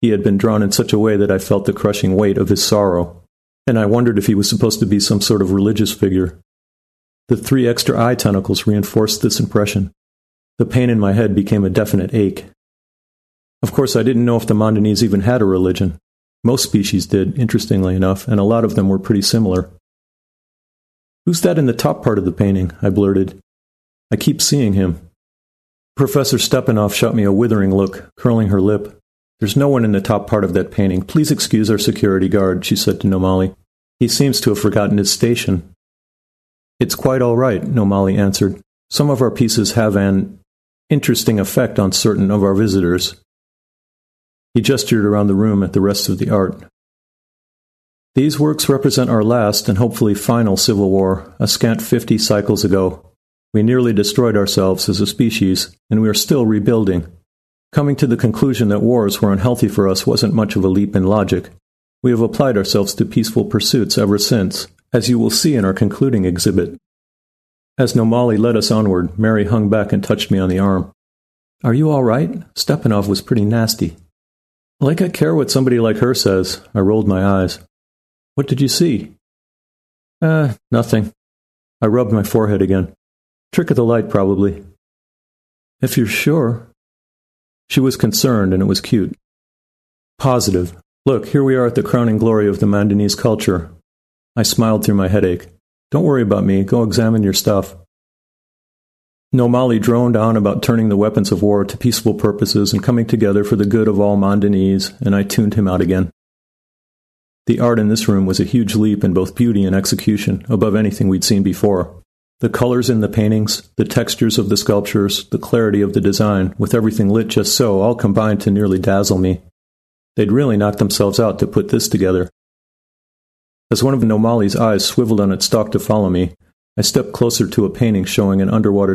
he had been drawn in such a way that I felt the crushing weight of his sorrow, and I wondered if he was supposed to be some sort of religious figure. The three extra eye tentacles reinforced this impression. The pain in my head became a definite ache. Of course, I didn't know if the Mandanese even had a religion. Most species did, interestingly enough, and a lot of them were pretty similar. Who's that in the top part of the painting? I blurted. I keep seeing him. Professor Stepanov shot me a withering look, curling her lip. There's no one in the top part of that painting. Please excuse our security guard, she said to Nomali. He seems to have forgotten his station. It's quite all right, Nomali answered. Some of our pieces have an interesting effect on certain of our visitors. He gestured around the room at the rest of the art. These works represent our last and hopefully final civil war, a scant fifty cycles ago. We nearly destroyed ourselves as a species, and we are still rebuilding. Coming to the conclusion that wars were unhealthy for us wasn't much of a leap in logic. We have applied ourselves to peaceful pursuits ever since, as you will see in our concluding exhibit. As Nomali led us onward, Mary hung back and touched me on the arm. Are you all right? Stepanov was pretty nasty. Like I care what somebody like her says, I rolled my eyes. What did you see? Uh, nothing. I rubbed my forehead again. Trick of the light, probably. If you're sure. She was concerned, and it was cute. Positive. Look, here we are at the crowning glory of the Mandanese culture. I smiled through my headache. Don't worry about me. Go examine your stuff. Nomali droned on about turning the weapons of war to peaceful purposes and coming together for the good of all Mandanese, and I tuned him out again. The art in this room was a huge leap in both beauty and execution, above anything we'd seen before. The colors in the paintings, the textures of the sculptures, the clarity of the design, with everything lit just so, all combined to nearly dazzle me. They'd really knocked themselves out to put this together, as one of Nomali's eyes swiveled on its stalk to follow me, I stepped closer to a painting showing an underwater.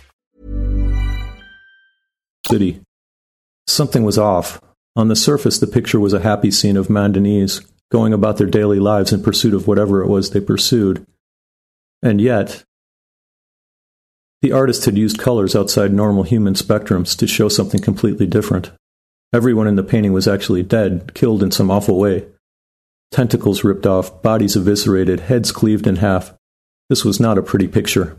City. Something was off. On the surface, the picture was a happy scene of Mandanese going about their daily lives in pursuit of whatever it was they pursued. And yet, the artist had used colors outside normal human spectrums to show something completely different. Everyone in the painting was actually dead, killed in some awful way. Tentacles ripped off, bodies eviscerated, heads cleaved in half. This was not a pretty picture.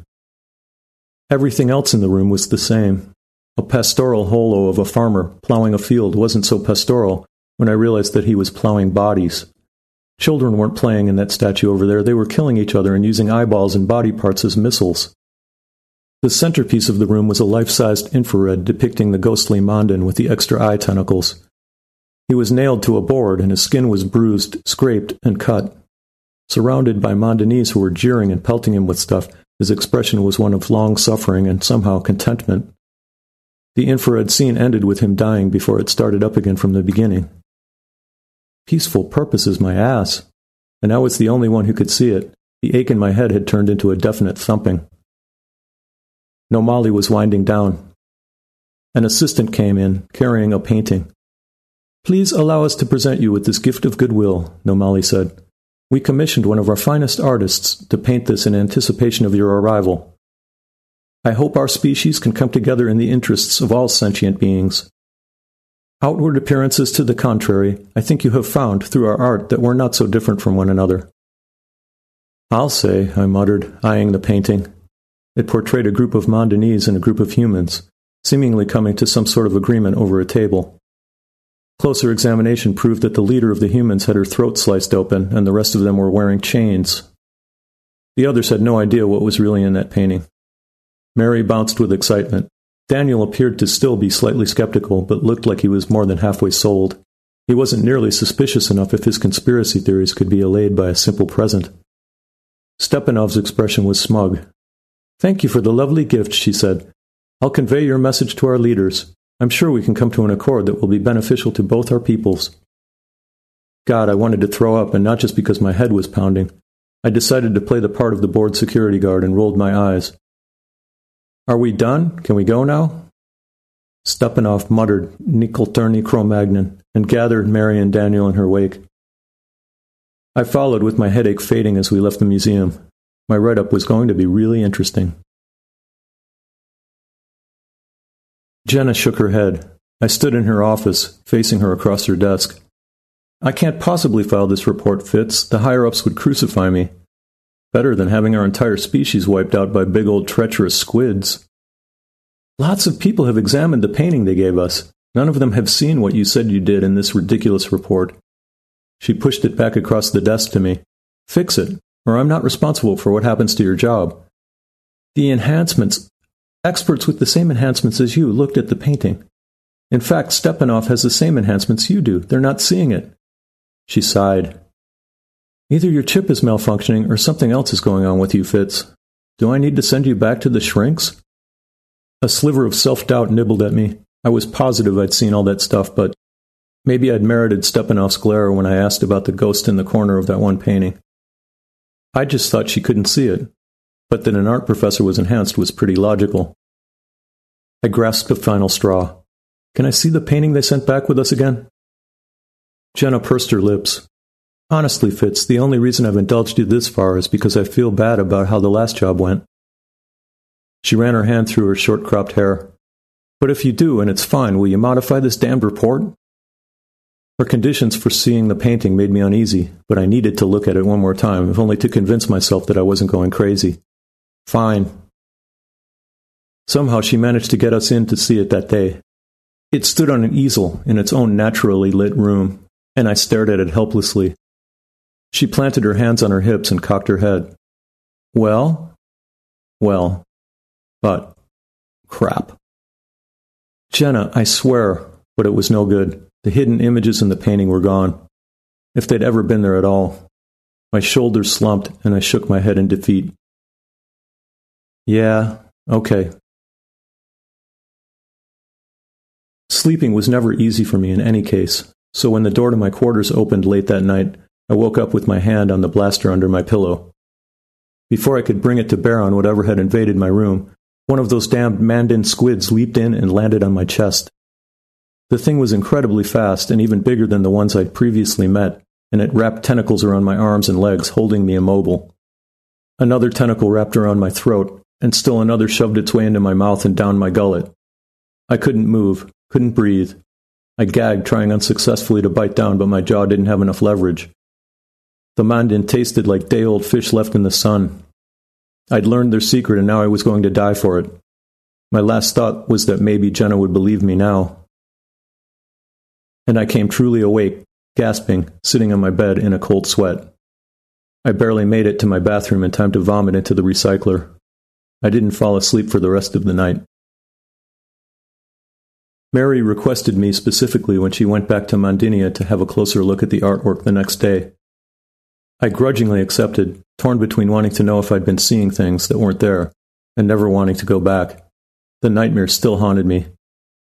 Everything else in the room was the same. A pastoral holo of a farmer plowing a field wasn't so pastoral when I realized that he was plowing bodies. Children weren't playing in that statue over there, they were killing each other and using eyeballs and body parts as missiles. The centerpiece of the room was a life sized infrared depicting the ghostly Mandan with the extra eye tentacles. He was nailed to a board, and his skin was bruised, scraped, and cut. Surrounded by Mandanese who were jeering and pelting him with stuff, his expression was one of long suffering and somehow contentment. The infrared scene ended with him dying before it started up again from the beginning. Peaceful purposes, my ass. And I was the only one who could see it. The ache in my head had turned into a definite thumping. Nomali was winding down. An assistant came in, carrying a painting. Please allow us to present you with this gift of goodwill, Nomali said. We commissioned one of our finest artists to paint this in anticipation of your arrival. I hope our species can come together in the interests of all sentient beings. Outward appearances to the contrary, I think you have found through our art that we're not so different from one another. I'll say, I muttered, eyeing the painting. It portrayed a group of Mandanese and a group of humans, seemingly coming to some sort of agreement over a table. Closer examination proved that the leader of the humans had her throat sliced open, and the rest of them were wearing chains. The others had no idea what was really in that painting. Mary bounced with excitement. Daniel appeared to still be slightly skeptical, but looked like he was more than halfway sold. He wasn't nearly suspicious enough if his conspiracy theories could be allayed by a simple present. Stepanov's expression was smug. Thank you for the lovely gift, she said. I'll convey your message to our leaders. I'm sure we can come to an accord that will be beneficial to both our peoples. God, I wanted to throw up, and not just because my head was pounding. I decided to play the part of the board security guard and rolled my eyes. Are we done? Can we go now? Stepanov muttered nekulturny Cro-Magnon and gathered Mary and Daniel in her wake. I followed with my headache fading as we left the museum. My write up was going to be really interesting. Jenna shook her head. I stood in her office, facing her across her desk. I can't possibly file this report, Fitz. The higher ups would crucify me. Better than having our entire species wiped out by big old treacherous squids. Lots of people have examined the painting they gave us. None of them have seen what you said you did in this ridiculous report. She pushed it back across the desk to me. Fix it, or I'm not responsible for what happens to your job. The enhancements. Experts with the same enhancements as you looked at the painting. In fact, Stepanov has the same enhancements you do. They're not seeing it. She sighed. Either your chip is malfunctioning or something else is going on with you, Fitz. Do I need to send you back to the shrinks? A sliver of self doubt nibbled at me. I was positive I'd seen all that stuff, but maybe I'd merited Stepanov's glare when I asked about the ghost in the corner of that one painting. I just thought she couldn't see it, but that an art professor was enhanced was pretty logical. I grasped the final straw. Can I see the painting they sent back with us again? Jenna pursed her lips. Honestly, Fitz, the only reason I've indulged you this far is because I feel bad about how the last job went. She ran her hand through her short cropped hair. But if you do, and it's fine, will you modify this damned report? Her conditions for seeing the painting made me uneasy, but I needed to look at it one more time, if only to convince myself that I wasn't going crazy. Fine. Somehow she managed to get us in to see it that day. It stood on an easel in its own naturally lit room, and I stared at it helplessly. She planted her hands on her hips and cocked her head. Well? Well, but crap. Jenna, I swear, but it was no good. The hidden images in the painting were gone. If they'd ever been there at all. My shoulders slumped and I shook my head in defeat. Yeah, okay. Sleeping was never easy for me in any case, so when the door to my quarters opened late that night, I woke up with my hand on the blaster under my pillow. Before I could bring it to bear on whatever had invaded my room, one of those damned Mandan squids leaped in and landed on my chest. The thing was incredibly fast and even bigger than the ones I'd previously met, and it wrapped tentacles around my arms and legs, holding me immobile. Another tentacle wrapped around my throat, and still another shoved its way into my mouth and down my gullet. I couldn't move, couldn't breathe. I gagged, trying unsuccessfully to bite down, but my jaw didn't have enough leverage. The Mandan tasted like day old fish left in the sun, I'd learned their secret and now I was going to die for it. My last thought was that maybe Jenna would believe me now. And I came truly awake, gasping, sitting on my bed in a cold sweat. I barely made it to my bathroom in time to vomit into the recycler. I didn't fall asleep for the rest of the night. Mary requested me specifically when she went back to Mondinia to have a closer look at the artwork the next day. I grudgingly accepted, torn between wanting to know if I'd been seeing things that weren't there and never wanting to go back. The nightmare still haunted me.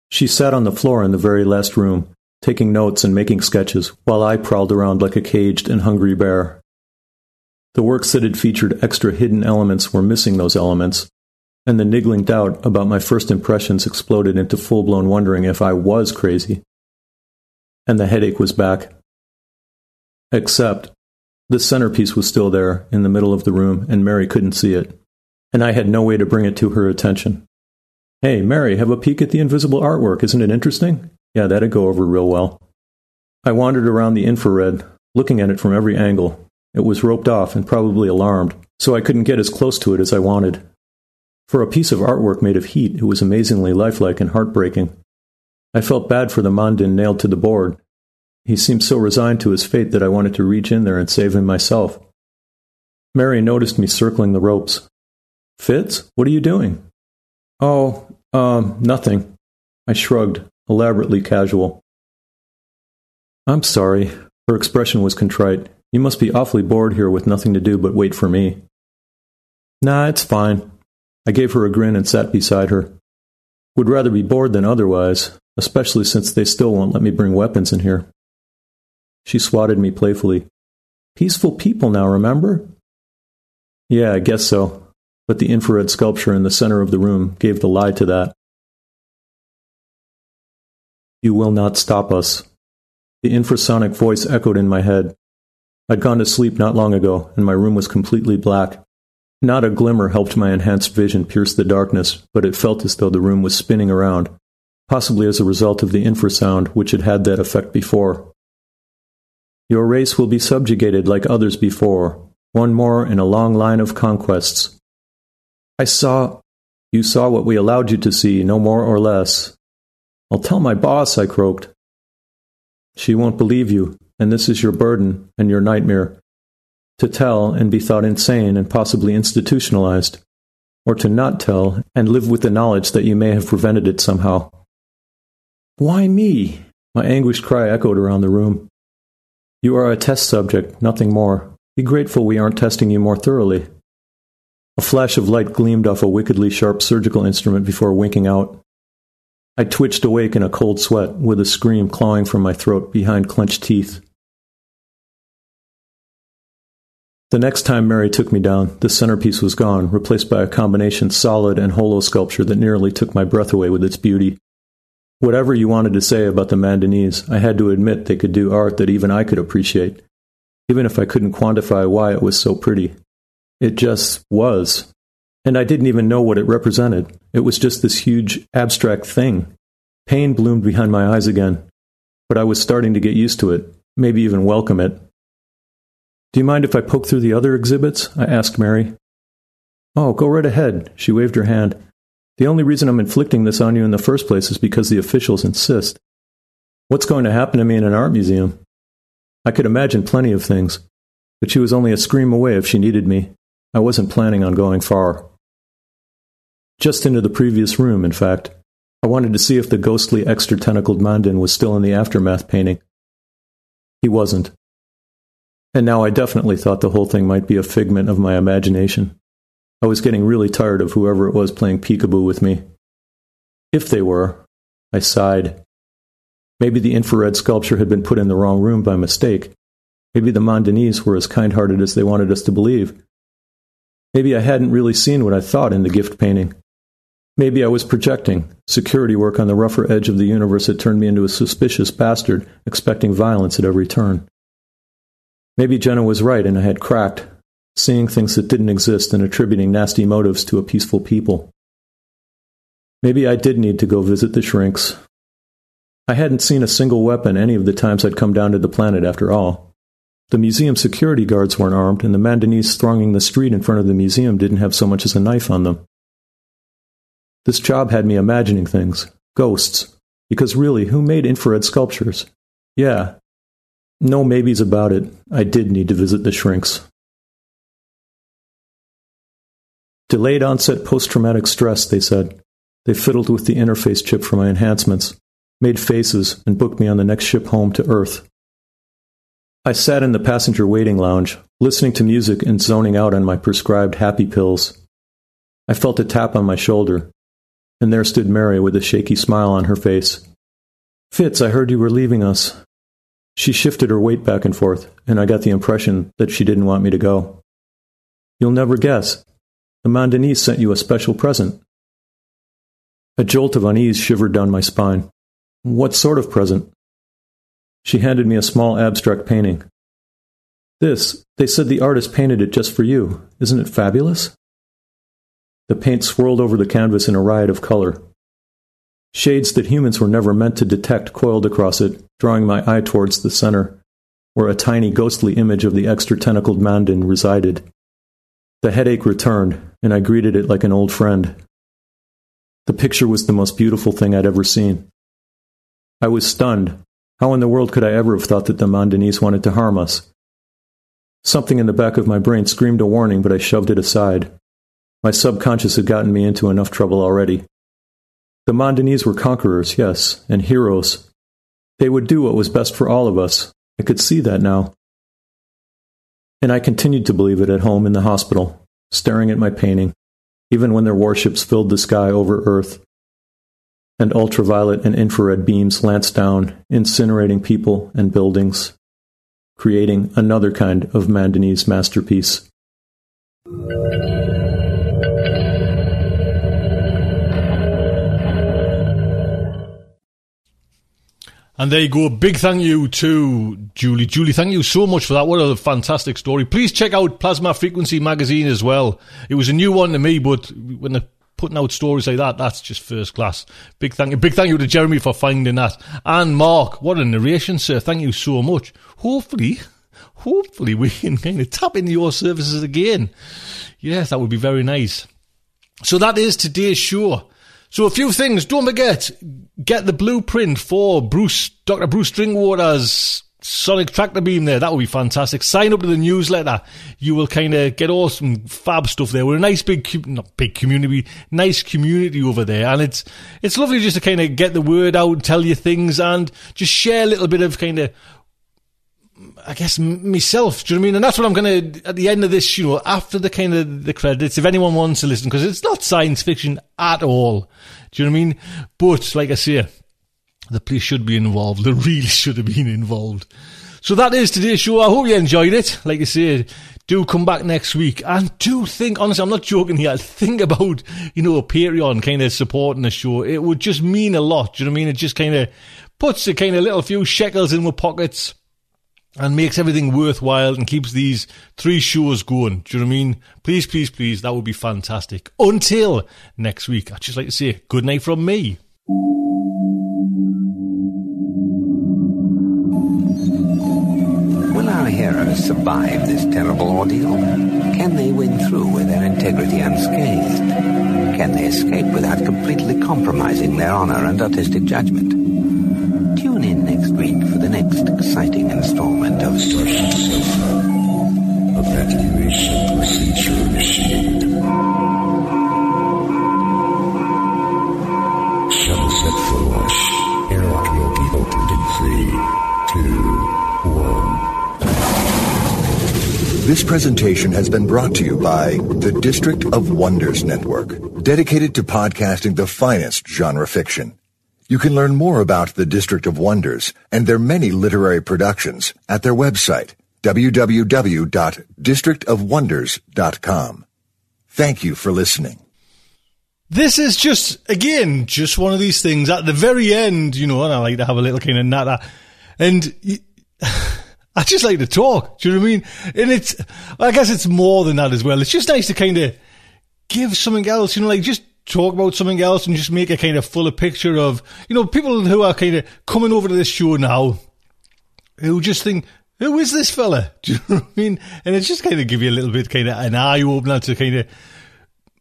She sat on the floor in the very last room, taking notes and making sketches, while I prowled around like a caged and hungry bear. The works that had featured extra hidden elements were missing those elements, and the niggling doubt about my first impressions exploded into full blown wondering if I was crazy. And the headache was back. Except the centerpiece was still there in the middle of the room, and Mary couldn't see it. And I had no way to bring it to her attention. Hey, Mary, have a peek at the invisible artwork. Isn't it interesting? Yeah, that'd go over real well. I wandered around the infrared, looking at it from every angle. It was roped off and probably alarmed, so I couldn't get as close to it as I wanted. For a piece of artwork made of heat, it was amazingly lifelike and heartbreaking. I felt bad for the Mandan nailed to the board, he seemed so resigned to his fate that I wanted to reach in there and save him myself. Mary noticed me circling the ropes. Fitz, what are you doing? Oh, um, nothing. I shrugged, elaborately casual. I'm sorry. Her expression was contrite. You must be awfully bored here with nothing to do but wait for me. Nah, it's fine. I gave her a grin and sat beside her. Would rather be bored than otherwise, especially since they still won't let me bring weapons in here. She swatted me playfully. Peaceful people now, remember? Yeah, I guess so. But the infrared sculpture in the center of the room gave the lie to that. You will not stop us. The infrasonic voice echoed in my head. I'd gone to sleep not long ago, and my room was completely black. Not a glimmer helped my enhanced vision pierce the darkness, but it felt as though the room was spinning around, possibly as a result of the infrasound which had had that effect before. Your race will be subjugated like others before, one more in a long line of conquests. I saw. You saw what we allowed you to see, no more or less. I'll tell my boss, I croaked. She won't believe you, and this is your burden and your nightmare. To tell and be thought insane and possibly institutionalized, or to not tell and live with the knowledge that you may have prevented it somehow. Why me? My anguished cry echoed around the room. You are a test subject, nothing more. Be grateful we aren't testing you more thoroughly. A flash of light gleamed off a wickedly sharp surgical instrument before winking out. I twitched awake in a cold sweat, with a scream clawing from my throat behind clenched teeth. The next time Mary took me down, the centerpiece was gone, replaced by a combination solid and holo sculpture that nearly took my breath away with its beauty. Whatever you wanted to say about the Mandanese, I had to admit they could do art that even I could appreciate, even if I couldn't quantify why it was so pretty. It just was and I didn't even know what it represented. It was just this huge, abstract thing. Pain bloomed behind my eyes again, but I was starting to get used to it, maybe even welcome it. Do you mind if I poke through the other exhibits? I asked Mary. Oh, go right ahead. She waved her hand. The only reason I'm inflicting this on you in the first place is because the officials insist. What's going to happen to me in an art museum? I could imagine plenty of things, but she was only a scream away if she needed me. I wasn't planning on going far. Just into the previous room, in fact. I wanted to see if the ghostly extra tentacled Mandan was still in the aftermath painting. He wasn't. And now I definitely thought the whole thing might be a figment of my imagination. I was getting really tired of whoever it was playing peekaboo with me. If they were, I sighed. Maybe the infrared sculpture had been put in the wrong room by mistake. Maybe the Mandanese were as kind hearted as they wanted us to believe. Maybe I hadn't really seen what I thought in the gift painting. Maybe I was projecting. Security work on the rougher edge of the universe had turned me into a suspicious bastard, expecting violence at every turn. Maybe Jenna was right and I had cracked, seeing things that didn't exist and attributing nasty motives to a peaceful people. Maybe I did need to go visit the shrinks. I hadn't seen a single weapon any of the times I'd come down to the planet after all. The museum security guards weren't armed, and the Mandanese thronging the street in front of the museum didn't have so much as a knife on them. This job had me imagining things, ghosts, because really, who made infrared sculptures? Yeah. No maybes about it. I did need to visit the shrinks. Delayed onset post traumatic stress, they said. They fiddled with the interface chip for my enhancements, made faces, and booked me on the next ship home to Earth. I sat in the passenger waiting lounge, listening to music and zoning out on my prescribed happy pills. I felt a tap on my shoulder, and there stood Mary with a shaky smile on her face. Fitz, I heard you were leaving us. She shifted her weight back and forth, and I got the impression that she didn't want me to go. You'll never guess. The Mandanese sent you a special present. A jolt of unease shivered down my spine. What sort of present? She handed me a small abstract painting. This, they said the artist painted it just for you. Isn't it fabulous? The paint swirled over the canvas in a riot of color. Shades that humans were never meant to detect coiled across it, drawing my eye towards the center, where a tiny ghostly image of the extra tentacled Mandan resided. The headache returned, and I greeted it like an old friend. The picture was the most beautiful thing I'd ever seen. I was stunned. How in the world could I ever have thought that the Mandanese wanted to harm us? Something in the back of my brain screamed a warning, but I shoved it aside. My subconscious had gotten me into enough trouble already. The Mandanese were conquerors, yes, and heroes. They would do what was best for all of us, I could see that now. And I continued to believe it at home in the hospital, staring at my painting, even when their warships filled the sky over Earth, and ultraviolet and infrared beams lanced down, incinerating people and buildings, creating another kind of Mandanese masterpiece. And there you go. Big thank you to Julie. Julie, thank you so much for that. What a fantastic story. Please check out Plasma Frequency magazine as well. It was a new one to me, but when they're putting out stories like that, that's just first class. Big thank you. Big thank you to Jeremy for finding that. And Mark, what a narration, sir. Thank you so much. Hopefully, hopefully we can kind of tap into your services again. Yes, that would be very nice. So that is today's show. So a few things. Don't forget, get the blueprint for Bruce, Dr. Bruce Drinkwater's Sonic Tractor Beam there. That would be fantastic. Sign up to the newsletter. You will kind of get all some fab stuff there. We're a nice big, not big community, nice community over there. And it's, it's lovely just to kind of get the word out, tell you things and just share a little bit of kind of I guess myself. Do you know what I mean? And that's what I'm going to at the end of this. You know, after the kind of the credits, if anyone wants to listen, because it's not science fiction at all. Do you know what I mean? But like I say, the police should be involved. They really should have been involved. So that is today's show. I hope you enjoyed it. Like I said, do come back next week and do think, honestly, I'm not joking here. Think about, you know, a Patreon kind of supporting the show. It would just mean a lot. Do you know what I mean? It just kind of puts a kind of little few shekels in my pockets and makes everything worthwhile and keeps these three shows going. Do you know what I mean? Please, please, please, that would be fantastic. Until next week, I'd just like to say good night from me. Will our heroes survive this terrible ordeal? Can they win through with their integrity unscathed? Can they escape without completely compromising their honor and artistic judgment? Tune in next week for the next exciting installment of Starship Sofa. Evacuation procedure initiated. Shuttle set for launch. Airlock will be opened in three, two, one. This presentation has been brought to you by the District of Wonders Network, dedicated to podcasting the finest genre fiction. You can learn more about the District of Wonders and their many literary productions at their website, www.districtofwonders.com. Thank you for listening. This is just, again, just one of these things at the very end, you know, and I like to have a little kind of natter. And I just like to talk. Do you know what I mean? And it's, I guess it's more than that as well. It's just nice to kind of give something else, you know, like just talk about something else and just make a kind of fuller picture of, you know, people who are kind of coming over to this show now who just think, who is this fella? Do you know what I mean? And it's just kind of give you a little bit kind of an eye opener to kind of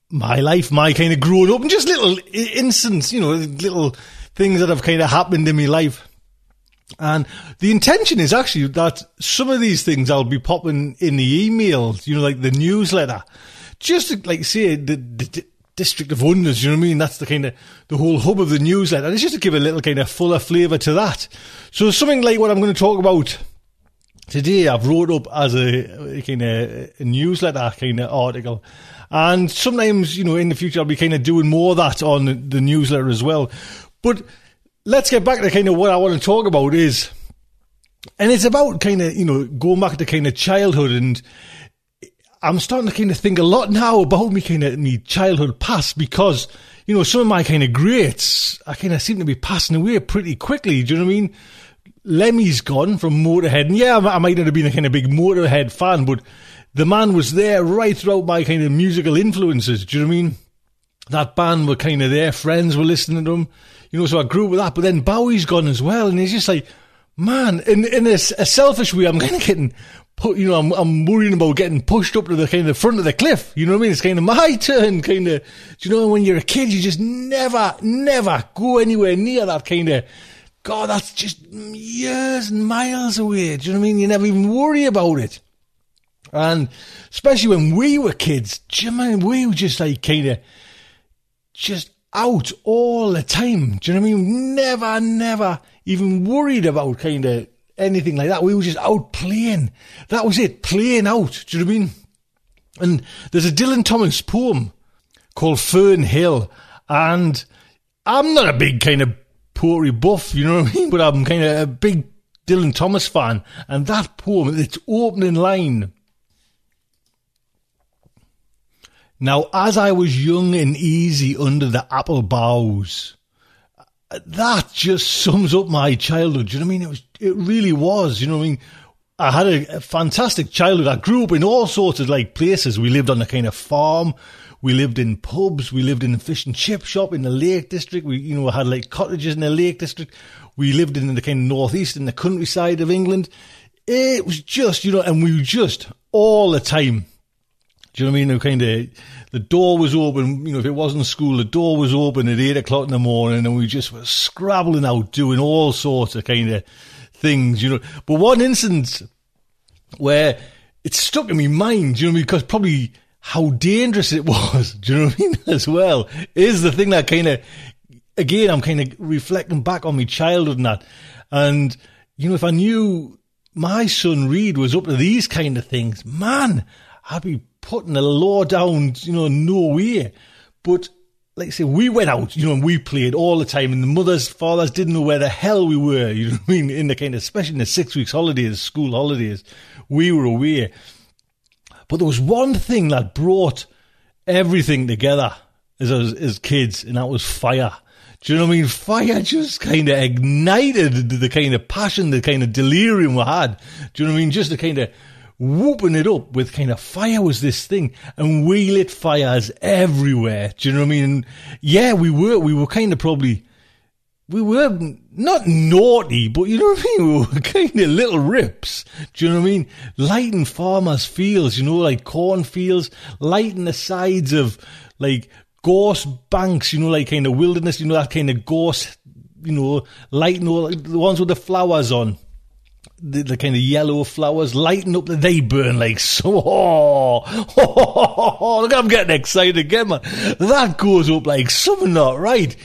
my life, my kind of growing up and just little incidents, you know, little things that have kind of happened in my life. And the intention is actually that some of these things I'll be popping in the emails, you know, like the newsletter, just like say the, the District of Wonders, you know what I mean? That's the kind of the whole hub of the newsletter. And it's just to give a little kind of fuller flavour to that. So something like what I'm going to talk about today, I've wrote up as a, a kind of a newsletter kind of article. And sometimes, you know, in the future, I'll be kind of doing more of that on the newsletter as well. But let's get back to kind of what I want to talk about is, and it's about kind of, you know, going back to kind of childhood and I'm starting to kind of think a lot now about me kind of me childhood past because, you know, some of my kind of greats, I kind of seem to be passing away pretty quickly. Do you know what I mean? Lemmy's gone from Motorhead. And yeah, I might not have been a kind of big Motorhead fan, but the man was there right throughout my kind of musical influences. Do you know what I mean? That band were kind of there. Friends were listening to them. You know, so I grew up with that. But then Bowie's gone as well. And it's just like, man, in, in a, a selfish way, I'm kind of getting put, you know, I'm, I'm worrying about getting pushed up to the kind of front of the cliff. You know what I mean? It's kind of my turn, kind of. Do you know when you're a kid, you just never, never go anywhere near that kind of. God, that's just years and miles away. Do you know what I mean? You never even worry about it. And especially when we were kids, do you know we were just like kind of just out all the time. Do you know what I mean? Never, never even worried about kind of anything like that. We were just out playing. That was it, playing out. Do you know what I mean? And there's a Dylan Thomas poem called Fern Hill, and I'm not a big kind of poetry buff, you know what I mean? But I'm kind of a big Dylan Thomas fan, and that poem, its opening line. Now, as I was young and easy under the apple boughs, that just sums up my childhood. Do you know what I mean? It was, it really was. You know I mean? I had a, a, fantastic childhood. I grew up in all sorts of like places. We lived on a kind of farm. We lived in pubs. We lived in a fish and chip shop in the Lake District. We, you know, had like cottages in the Lake District. We lived in the kind of northeast in the countryside of England. It was just, you know, and we just all the time. Do you know what I mean? kind of, the door was open, you know, if it wasn't school, the door was open at eight o'clock in the morning and we just were scrabbling out doing all sorts of kind of things, you know. But one instance where it stuck in my mind, you know, because probably how dangerous it was, do you know what I mean, as well, is the thing that kind of, again, I'm kind of reflecting back on my childhood and that. And, you know, if I knew my son Reed was up to these kind of things, man, I'd be putting the law down, you know, no way. But like I say, we went out, you know, and we played all the time, and the mothers, fathers didn't know where the hell we were, you know what I mean? In the kind of, especially in the six weeks holidays, school holidays, we were away. But there was one thing that brought everything together as, as kids, and that was fire. Do you know what I mean? Fire just kind of ignited the kind of passion, the kind of delirium we had. Do you know what I mean? Just the kind of whooping it up with kind of fire was this thing, and we lit fires everywhere. Do you know what I mean? And yeah, we were we were kind of probably we were not naughty, but you know what I mean? We were kind of little rips. Do you know what I mean? Lighting farmers' fields, you know, like cornfields, lighting the sides of like gorse banks, you know, like kind of wilderness, you know, that kind of gorse, you know, lighting all the ones with the flowers on the, the, kind of yellow flowers lighting up, they burn like so. Oh, oh, oh, look, I'm getting excited again, man. That goes up like something not right.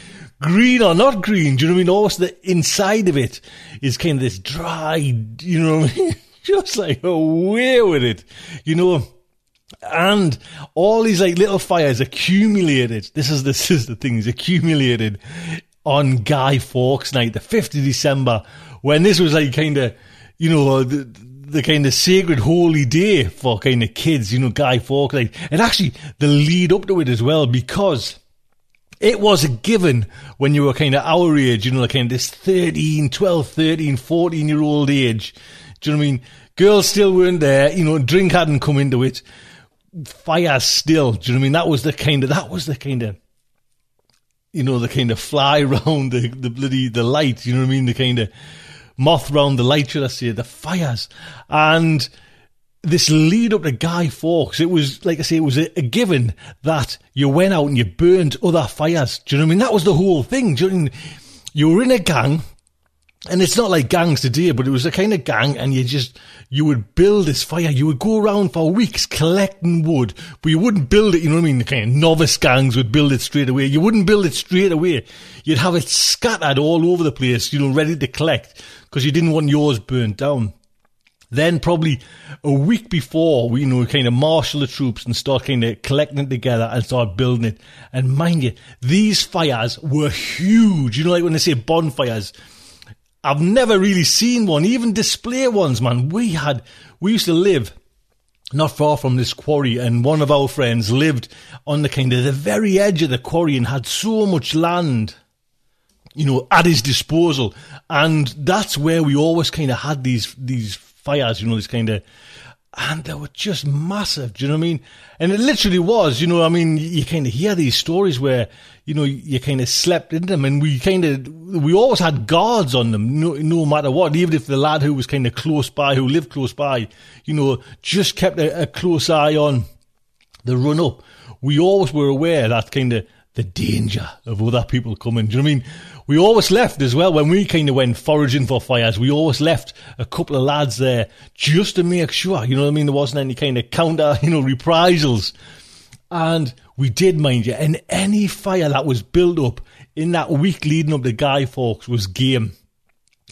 Green or not green, do you know what I mean? Also, the inside of it is kind of this dry, you know what I mean? Just like oh, away with it, you know. And all these like little fires accumulated. This is this is the thing is accumulated on Guy Fawkes night, the fifth of December, when this was like kind of you know, the, the kind of sacred holy day for kind of kids, you know, Guy Fawkes. And actually the lead up to it as well, because it was a given when you were kind of our age, you know, like kind of this 13, 12, 13, 14 year old age. Do you know what I mean? Girls still weren't there, you know, drink hadn't come into it. Fire still, do you know what I mean? That was the kind of, that was the kind of, you know, the kind of fly round the, the bloody, the light, you know what I mean? The kind of, moth round the light, should I say, the fires. And this lead up to Guy Fawkes, it was, like I say, it was a, a, given that you went out and you burned other fires. Do you know what I mean? That was the whole thing. You, know, you were in a gang, and it's not like gangs today, but it was a kind of gang, and you just, you would build this fire. You would go around for weeks collecting wood, but you wouldn't build it, you know what I mean? The kind of novice gangs would build it straight away. You wouldn't build it straight away. You'd have it scattered all over the place, you know, ready to collect because you didn't want yours burnt down. Then probably a week before, we, you know, kind of marshal the troops and start kind of collecting it together and start building it. And mind you, these fires were huge. You know, like when they say bonfires, I've never really seen one, even display ones, man. We had, we used to live not far from this quarry and one of our friends lived on the kind of the very edge of the quarry and had so much land you know, at his disposal. And that's where we always kind of had these, these fires, you know, this kind of, and they were just massive. Do you know what I mean? And it literally was, you know, I mean, you kind of hear these stories where, you know, you kind of slept in them and we kind of, we always had guards on them, no, no matter what, even if the lad who was kind of close by, who lived close by, you know, just kept a, a close eye on the run up. We always were aware that kind of the danger of other people coming. Do you know what I mean? We always left as well when we kind of went foraging for fires. We always left a couple of lads there just to make sure, you know what I mean? There wasn't any kind of counter, you know, reprisals. And we did, mind you, and any fire that was built up in that week leading up to Guy Fawkes was game.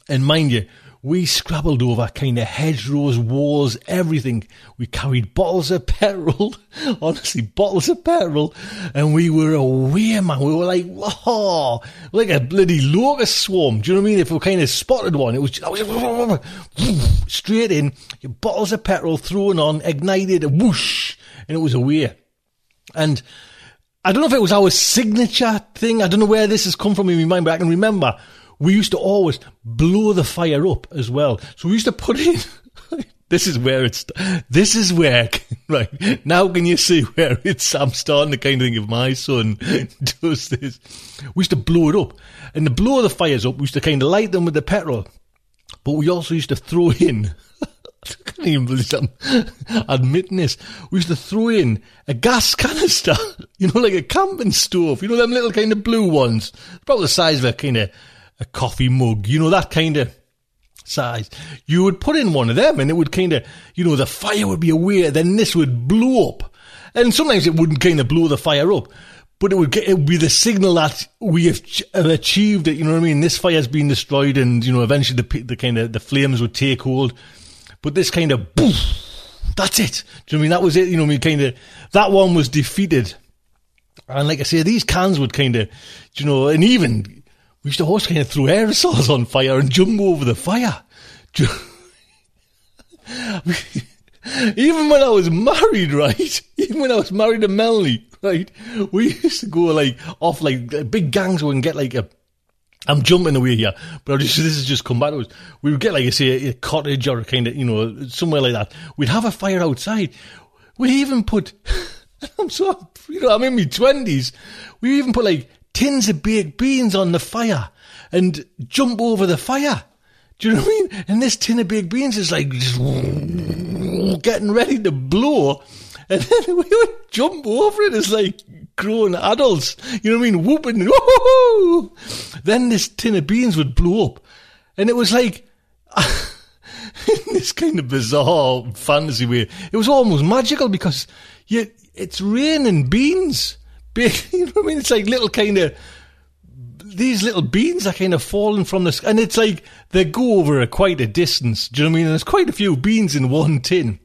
And mind you, we scrabbled over kind of hedgerows, walls, everything. We carried bottles of petrol, honestly, bottles of petrol, and we were away, man. We were like, oh, like a bloody locust swarm. Do you know what I mean? If we kind of spotted one, it was straight in, bottles of petrol thrown on, ignited, whoosh, and it was away. And I don't know if it was our signature thing. I don't know where this has come from in my mind, but I can remember we used to always blow the fire up as well. So we used to put in. this is where it's. This is where right now. Can you see where it's? I'm starting to kind of think if my son does this. We used to blow it up, and to blow the fires up, we used to kind of light them with the petrol, but we also used to throw in. I can't even believe I'm admitting this. We used to throw in a gas canister, you know, like a camping stove, you know, them little kind of blue ones, about the size of a kind of a coffee mug, you know, that kind of size. You would put in one of them and it would kind of, you know, the fire would be away, then this would blow up. And sometimes it wouldn't kind of blow the fire up, but it would get, it would be the signal that we have achieved it. You know what I mean? This fire's been destroyed and, you know, eventually the, the kind of, the flames would take hold. But this kind of, boof, that's it. Do you know what I mean? That was it. You know, I mean, kind of, that one was defeated. And like I say, these cans would kind of, you know, and even we used to always kind of throw aerosols on fire and jump over the fire. Even when I was married, right? Even when I was married to Melanie, right? We used to go like off like big gangs and get like a. I'm jumping away here, but just this has just come back to us. We would get like I say a cottage or a kind of you know somewhere like that. We'd have a fire outside. We even put. I'm so you know I'm in my twenties. We even put like tins of baked beans on the fire and jump over the fire. Do you know what I mean? And this tin of baked beans is like just getting ready to blow. And then we would jump over it as like grown adults. You know what I mean? Whooping. Woo-hoo! Then this tin of beans would blow up. And it was like, in this kind of bizarre fantasy way, it was almost magical because you, it's raining beans big. You know what I mean? It's like little kind of these little beans are kind of falling from the sky, and it's like they go over a, quite a distance. Do you know what I mean? There's quite a few beans in one tin,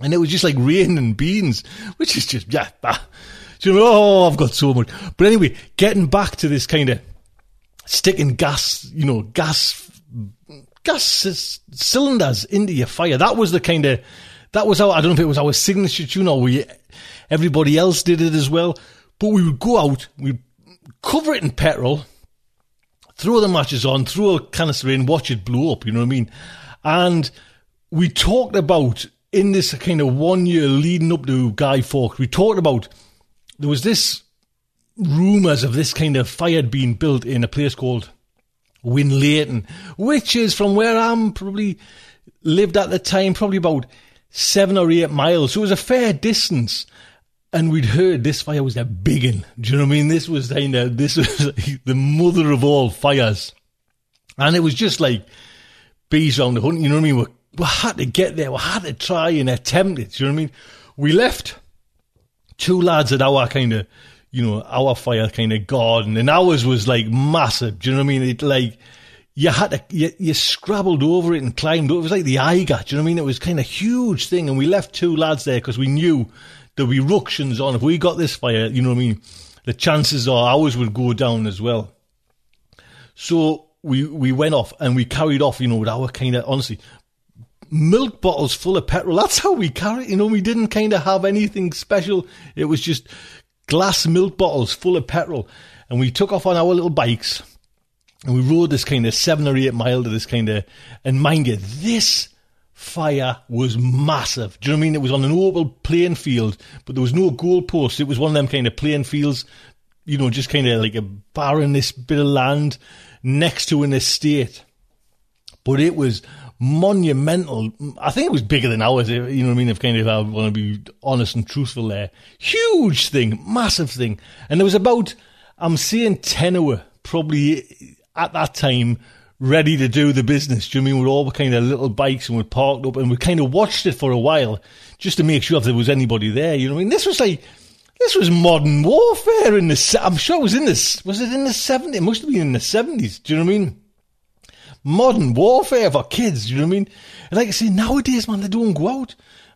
and it was just like raining beans, which is just yeah. Ah. Do you know? Oh, I've got so much. But anyway, getting back to this kind of sticking gas, you know, gas gas cylinders into your fire. That was the kind of that was our. I don't know if it was our signature tune or we everybody else did it as well. But we would go out, we'd cover it in petrol, throw the matches on, throw a canister in, watch it blow up, you know what I mean? And we talked about in this kind of one year leading up to Guy Fawkes, we talked about there was this rumours of this kind of fire being built in a place called Winlaton, which is from where I'm probably lived at the time, probably about seven or eight miles. So it was a fair distance and we'd heard this fire was a big one. Do you know what I mean? This was kind of this was like the mother of all fires, and it was just like bees on the hunt. You know what I mean? We, we had to get there. We had to try and attempt it. Do you know what I mean? We left two lads at our kind of, you know, our fire kind of garden, and ours was like massive. Do you know what I mean? It like you had to, you, you scrabbled over it and climbed. It was like the Eiger. Do you know what I mean? It was kind of huge thing, and we left two lads there because we knew there'll be ructions on. If we got this fire, you know what I mean? The chances are ours would go down as well. So we we went off and we carried off, you know, with our kind of honestly milk bottles full of petrol. That's how we carried. You know, we didn't kind of have anything special. It was just glass milk bottles full of petrol, and we took off on our little bikes and we rode this kind of seven or eight mile to this kind of. And mind you, this fire was massive. Do you know what I mean? It was on an oval playing field, but there was no goalposts. It was one of them kind of playing fields, you know, just kind of like a barren this bit of land next to an estate. But it was monumental. I think it was bigger than ours. You know what I mean? If kind of I want to be honest and truthful there, huge thing, massive thing, and there was about I'm saying ten hour probably at that time ready to do the business. Do you mean we're all kind of little bikes and we're parked up and we kind of watched it for a while just to make sure if there was anybody there. You know what I mean? This was like this was modern warfare in the. I'm sure it was in this. Was it in the 70s? It must have been in the 70s. Do you know what I mean? modern warfare for kids. Do You know what I mean? And like I say, nowadays, man, they don't go out.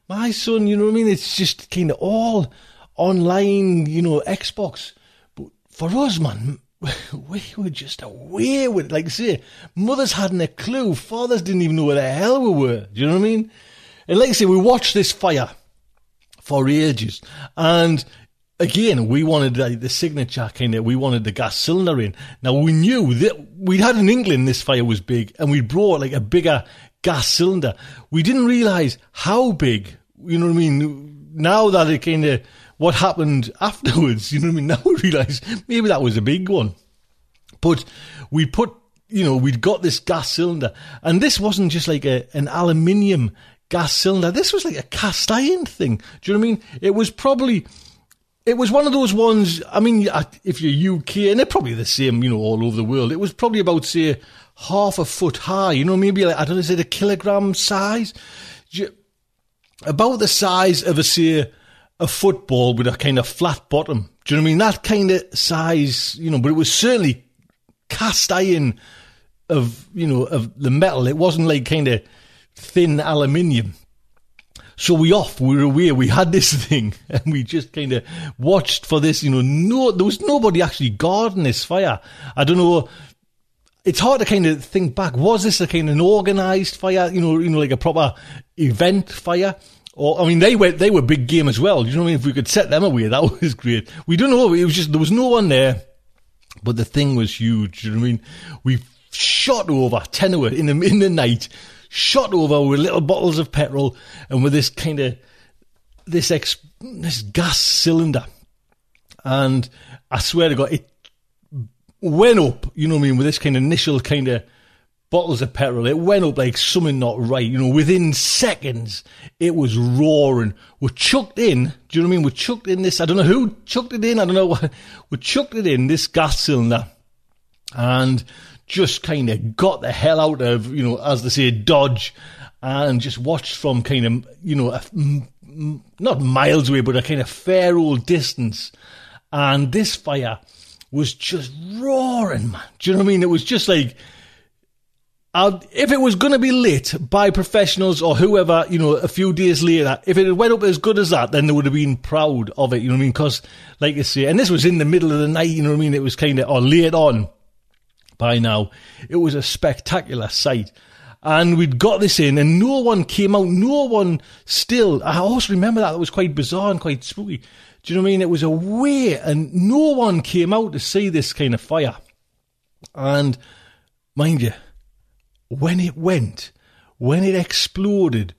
My son, you know what I mean? It's just kind of all online, you know, Xbox. But for us, man, we were just away with it. Like I say, mothers hadn't a clue. Fathers didn't even know where the hell we were. Do you know what I mean? And like I say, we watched this fire for ages. And again, we wanted like, the signature kind of, we wanted the gas cylinder in. Now we knew that we'd had in England this fire was big and we brought like a bigger gas cylinder. We didn't realize how big, you know what I mean? Now that it kind of, what happened afterwards, you know what I mean? Now we realize maybe that was a big one. But we put, you know, we'd got this gas cylinder and this wasn't just like a, an aluminium gas cylinder. This was like a cast iron thing. Do you know what I mean? It was probably, it was one of those ones. I mean, if you're UK, and they're probably the same, you know, all over the world. It was probably about say half a foot high. You know, maybe like I don't know, is it a kilogram size? About the size of a say a football with a kind of flat bottom. Do you know what I mean? That kind of size, you know, but it was certainly cast iron of you know of the metal. It wasn't like kind of thin aluminium. So we off, we were away, we had this thing, and we just kind of watched for this, you know, no, there was nobody actually guarding this fire. I don't know, it's hard to kind of think back, was this a kind of an organised fire, you know, you know, like a proper event fire? Or, I mean, they were, they were big game as well. You know what I mean? If we could set them away, that was great. We don't know, it was just, there was no one there, but the thing was huge. You know what I mean? We shot over 10 hours in the, in the night, shot over with little bottles of petrol and with this kind of this ex, this gas cylinder. And I swear to God, it went up, you know what I mean, with this kind of initial kind of bottles of petrol. It went up like something not right. You know, within seconds, it was roaring. We're chucked in, do you know what I mean? We're chucked in this, I don't know who chucked it in, I don't know what, we chucked it in, this gas cylinder. And just kind of got the hell out of, you know, as they say, Dodge and just watched from kind of, you know, a, not miles away, but a kind of fair old distance. And this fire was just roaring, man. Do you know what I mean? It was just like, uh, if it was going to be lit by professionals or whoever, you know, a few days later, if it had went up as good as that, then they would have been proud of it, you know what I mean? Because, like I say, and this was in the middle of the night, you know what I mean? It was kind of, or late on by now. It was a spectacular sight. And we'd got this in and no one came out. No one still. I also remember that. It was quite bizarre and quite spooky. Do you know what I mean? It was away and no one came out to see this kind of fire. And mind you, when it went, when it exploded,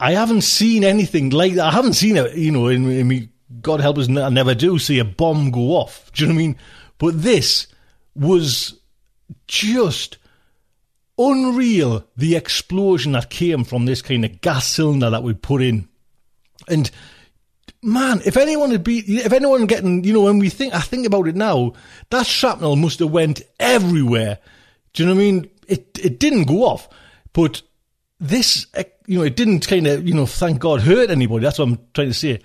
I haven't seen anything like that. I haven't seen it, you know, in, in me, God help us, I never do see a bomb go off. Do you know what I mean? But this, was just unreal the explosion that came from this kind of gas cylinder that we put in. And man, if anyone had be, if anyone getting, you know, when we think, I think about it now, that shrapnel must have went everywhere. Do you know what I mean? It, it didn't go off, but this, eh, you know, it didn't kind of, you know, thank God hurt anybody. That's what I'm trying to say.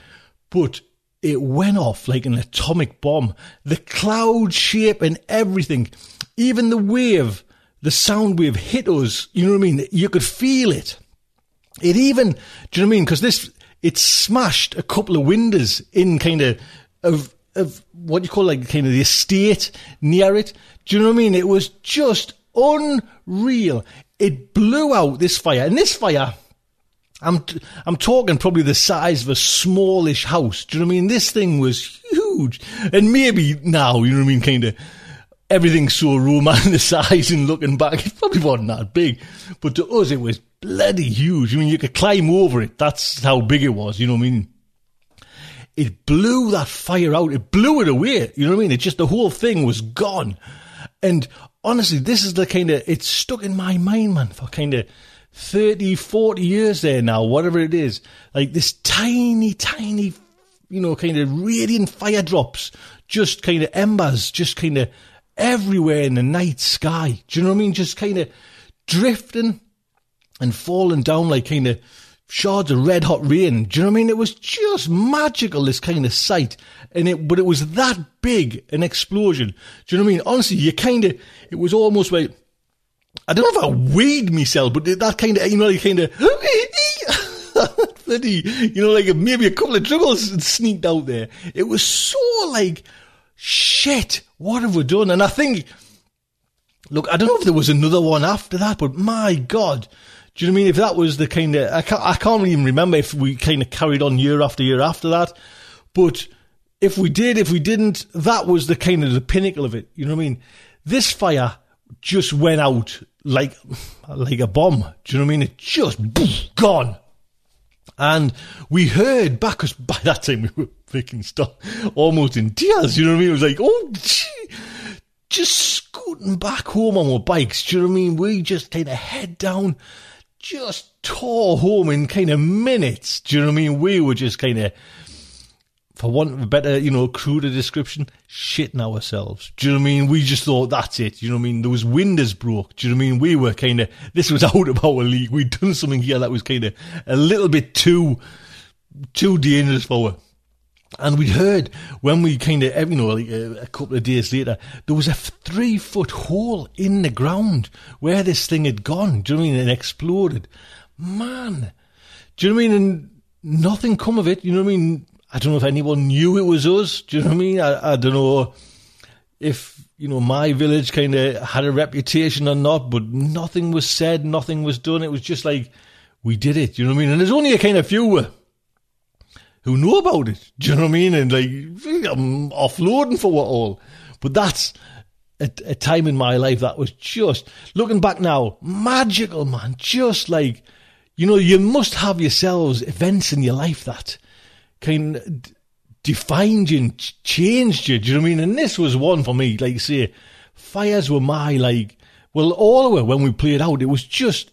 But it went off like an atomic bomb. The cloud shape and everything, even the wave, the sound wave hit us. You know what I mean? You could feel it. It even, do you know what I mean? Because this, it smashed a couple of windows in kind of, of, of what you call like kind of the estate near it. Do you know what I mean? It was just unreal. It blew out this fire. And this fire, I'm I'm talking probably the size of a smallish house. Do you know what I mean? This thing was huge, and maybe now you know what I mean. Kind of everything's so romanticized and looking back, it probably wasn't that big, but to us it was bloody huge. I mean, you could climb over it. That's how big it was. You know what I mean? It blew that fire out. It blew it away. You know what I mean? It just the whole thing was gone. And honestly, this is the kind of it's stuck in my mind, man, for kind of 30, 40 years there now, whatever it is. Like this tiny, tiny, you know, kind of radiant fire drops, just kind of embers, just kind of everywhere in the night sky. Do you know what I mean? Just kind of drifting and falling down like kind of shards of red hot rain. Do you know what I mean? It was just magical, this kind of sight. And it, but it was that big an explosion. Do you know what I mean? Honestly, you kind of, it was almost like, I don't know if I weighed myself, but that kind of, you know, like kind of, you know, like maybe a couple of dribbles sneaked out there. It was so like, shit, what have we done? And I think, look, I don't know if there was another one after that, but my God, do you know what I mean? If that was the kind of, I can't, I can't even remember if we kind of carried on year after year after that, but if we did, if we didn't, that was the kind of the pinnacle of it. You know what I mean? This fire just went out like, like a bomb. Do you know what I mean? It just gone. And we heard back, because by that time we were freaking stuck, almost in tears. You know what I mean? It was like, oh, gee, just scooting back home on our bikes. Do you know what I mean? We just kind of head down, just tore home in kind of minutes. Do you know what I mean? We were just kind of for want of a better, you know, cruder description, shitting ourselves. Do you know what I mean? We just thought that's it. Do you know what I mean? Was windows broke. Do you know what I mean? We were kind of, this was out of our league. We'd done something here that was kind of a little bit too, too dangerous for us. And we'd heard when we kind of, eh, you know, like a, a, couple of days later, there was a three foot hole in the ground where this thing had gone. Do you know what I mean? And exploded. Man. Do you know what I mean? And nothing come of it. You know what I mean? I don't know if anyone knew it was us. Do you know what I mean? I, I don't know if, you know, my village kind of had a reputation or not, but nothing was said, nothing was done. It was just like, we did it. Do you know what I mean? And there's only a kind of few who know about it. Do you know what I mean? And like, I'm offloading for what all. But that's a, a time in my life that was just, looking back now, magical, man. Just like, you know, you must have yourselves events in your life that kind of defined you and changed you. Do you know what I mean? And this was one for me. Like say, fires were my like. Well, all of it when we played out, it was just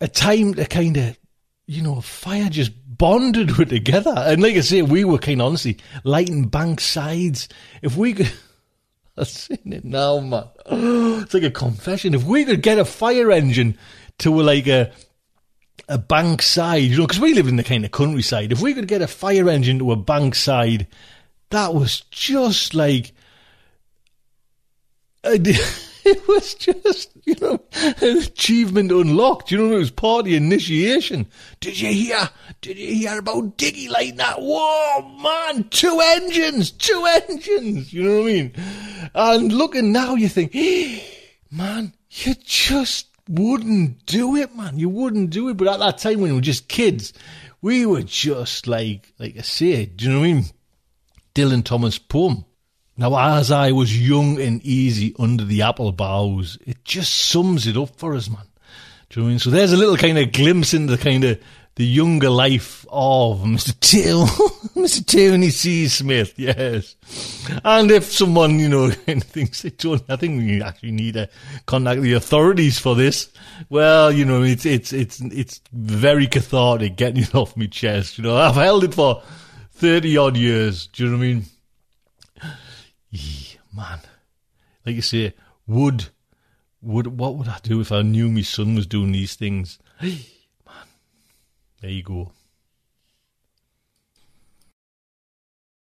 a time to kind of, you know, fire just bonded with together. And like I say, we were kind of honestly lighting bank sides. If we could. I've seen it now, man. It's like a confession. If we could get a fire engine to like a a bank side, you know, because we live in the kind of countryside. If we could get a fire engine to a bank side, that was just like. It was just, you know, an achievement unlocked. You know, it was party initiation. Did you hear? Did you hear about Diggy like that? Whoa, man, two engines, two engines. You know what I mean? And looking now, you think, man, you just wouldn't do it, man. You wouldn't do it. But at that time when we were just kids, we were just like, like I say, do you know what I mean? Dylan Thomas poem. Now, as I was young and easy under the apple boughs, it just sums it up for us, man. Do you know I mean? So there's a little kind of glimpse into the kind of the younger life of Mr. Till, Mr. Tony C. Smith, yes. And if someone, you know, thinks they don't, I think we actually need to contact the authorities for this. Well, you know, it's, it's, it's, it's very cathartic getting it off my chest. You know, I've held it for 30 odd years. Do you know what I mean? Yeah, man. Like you say, would, would, what would I do if I knew my son was doing these things? Hey, man. There you go.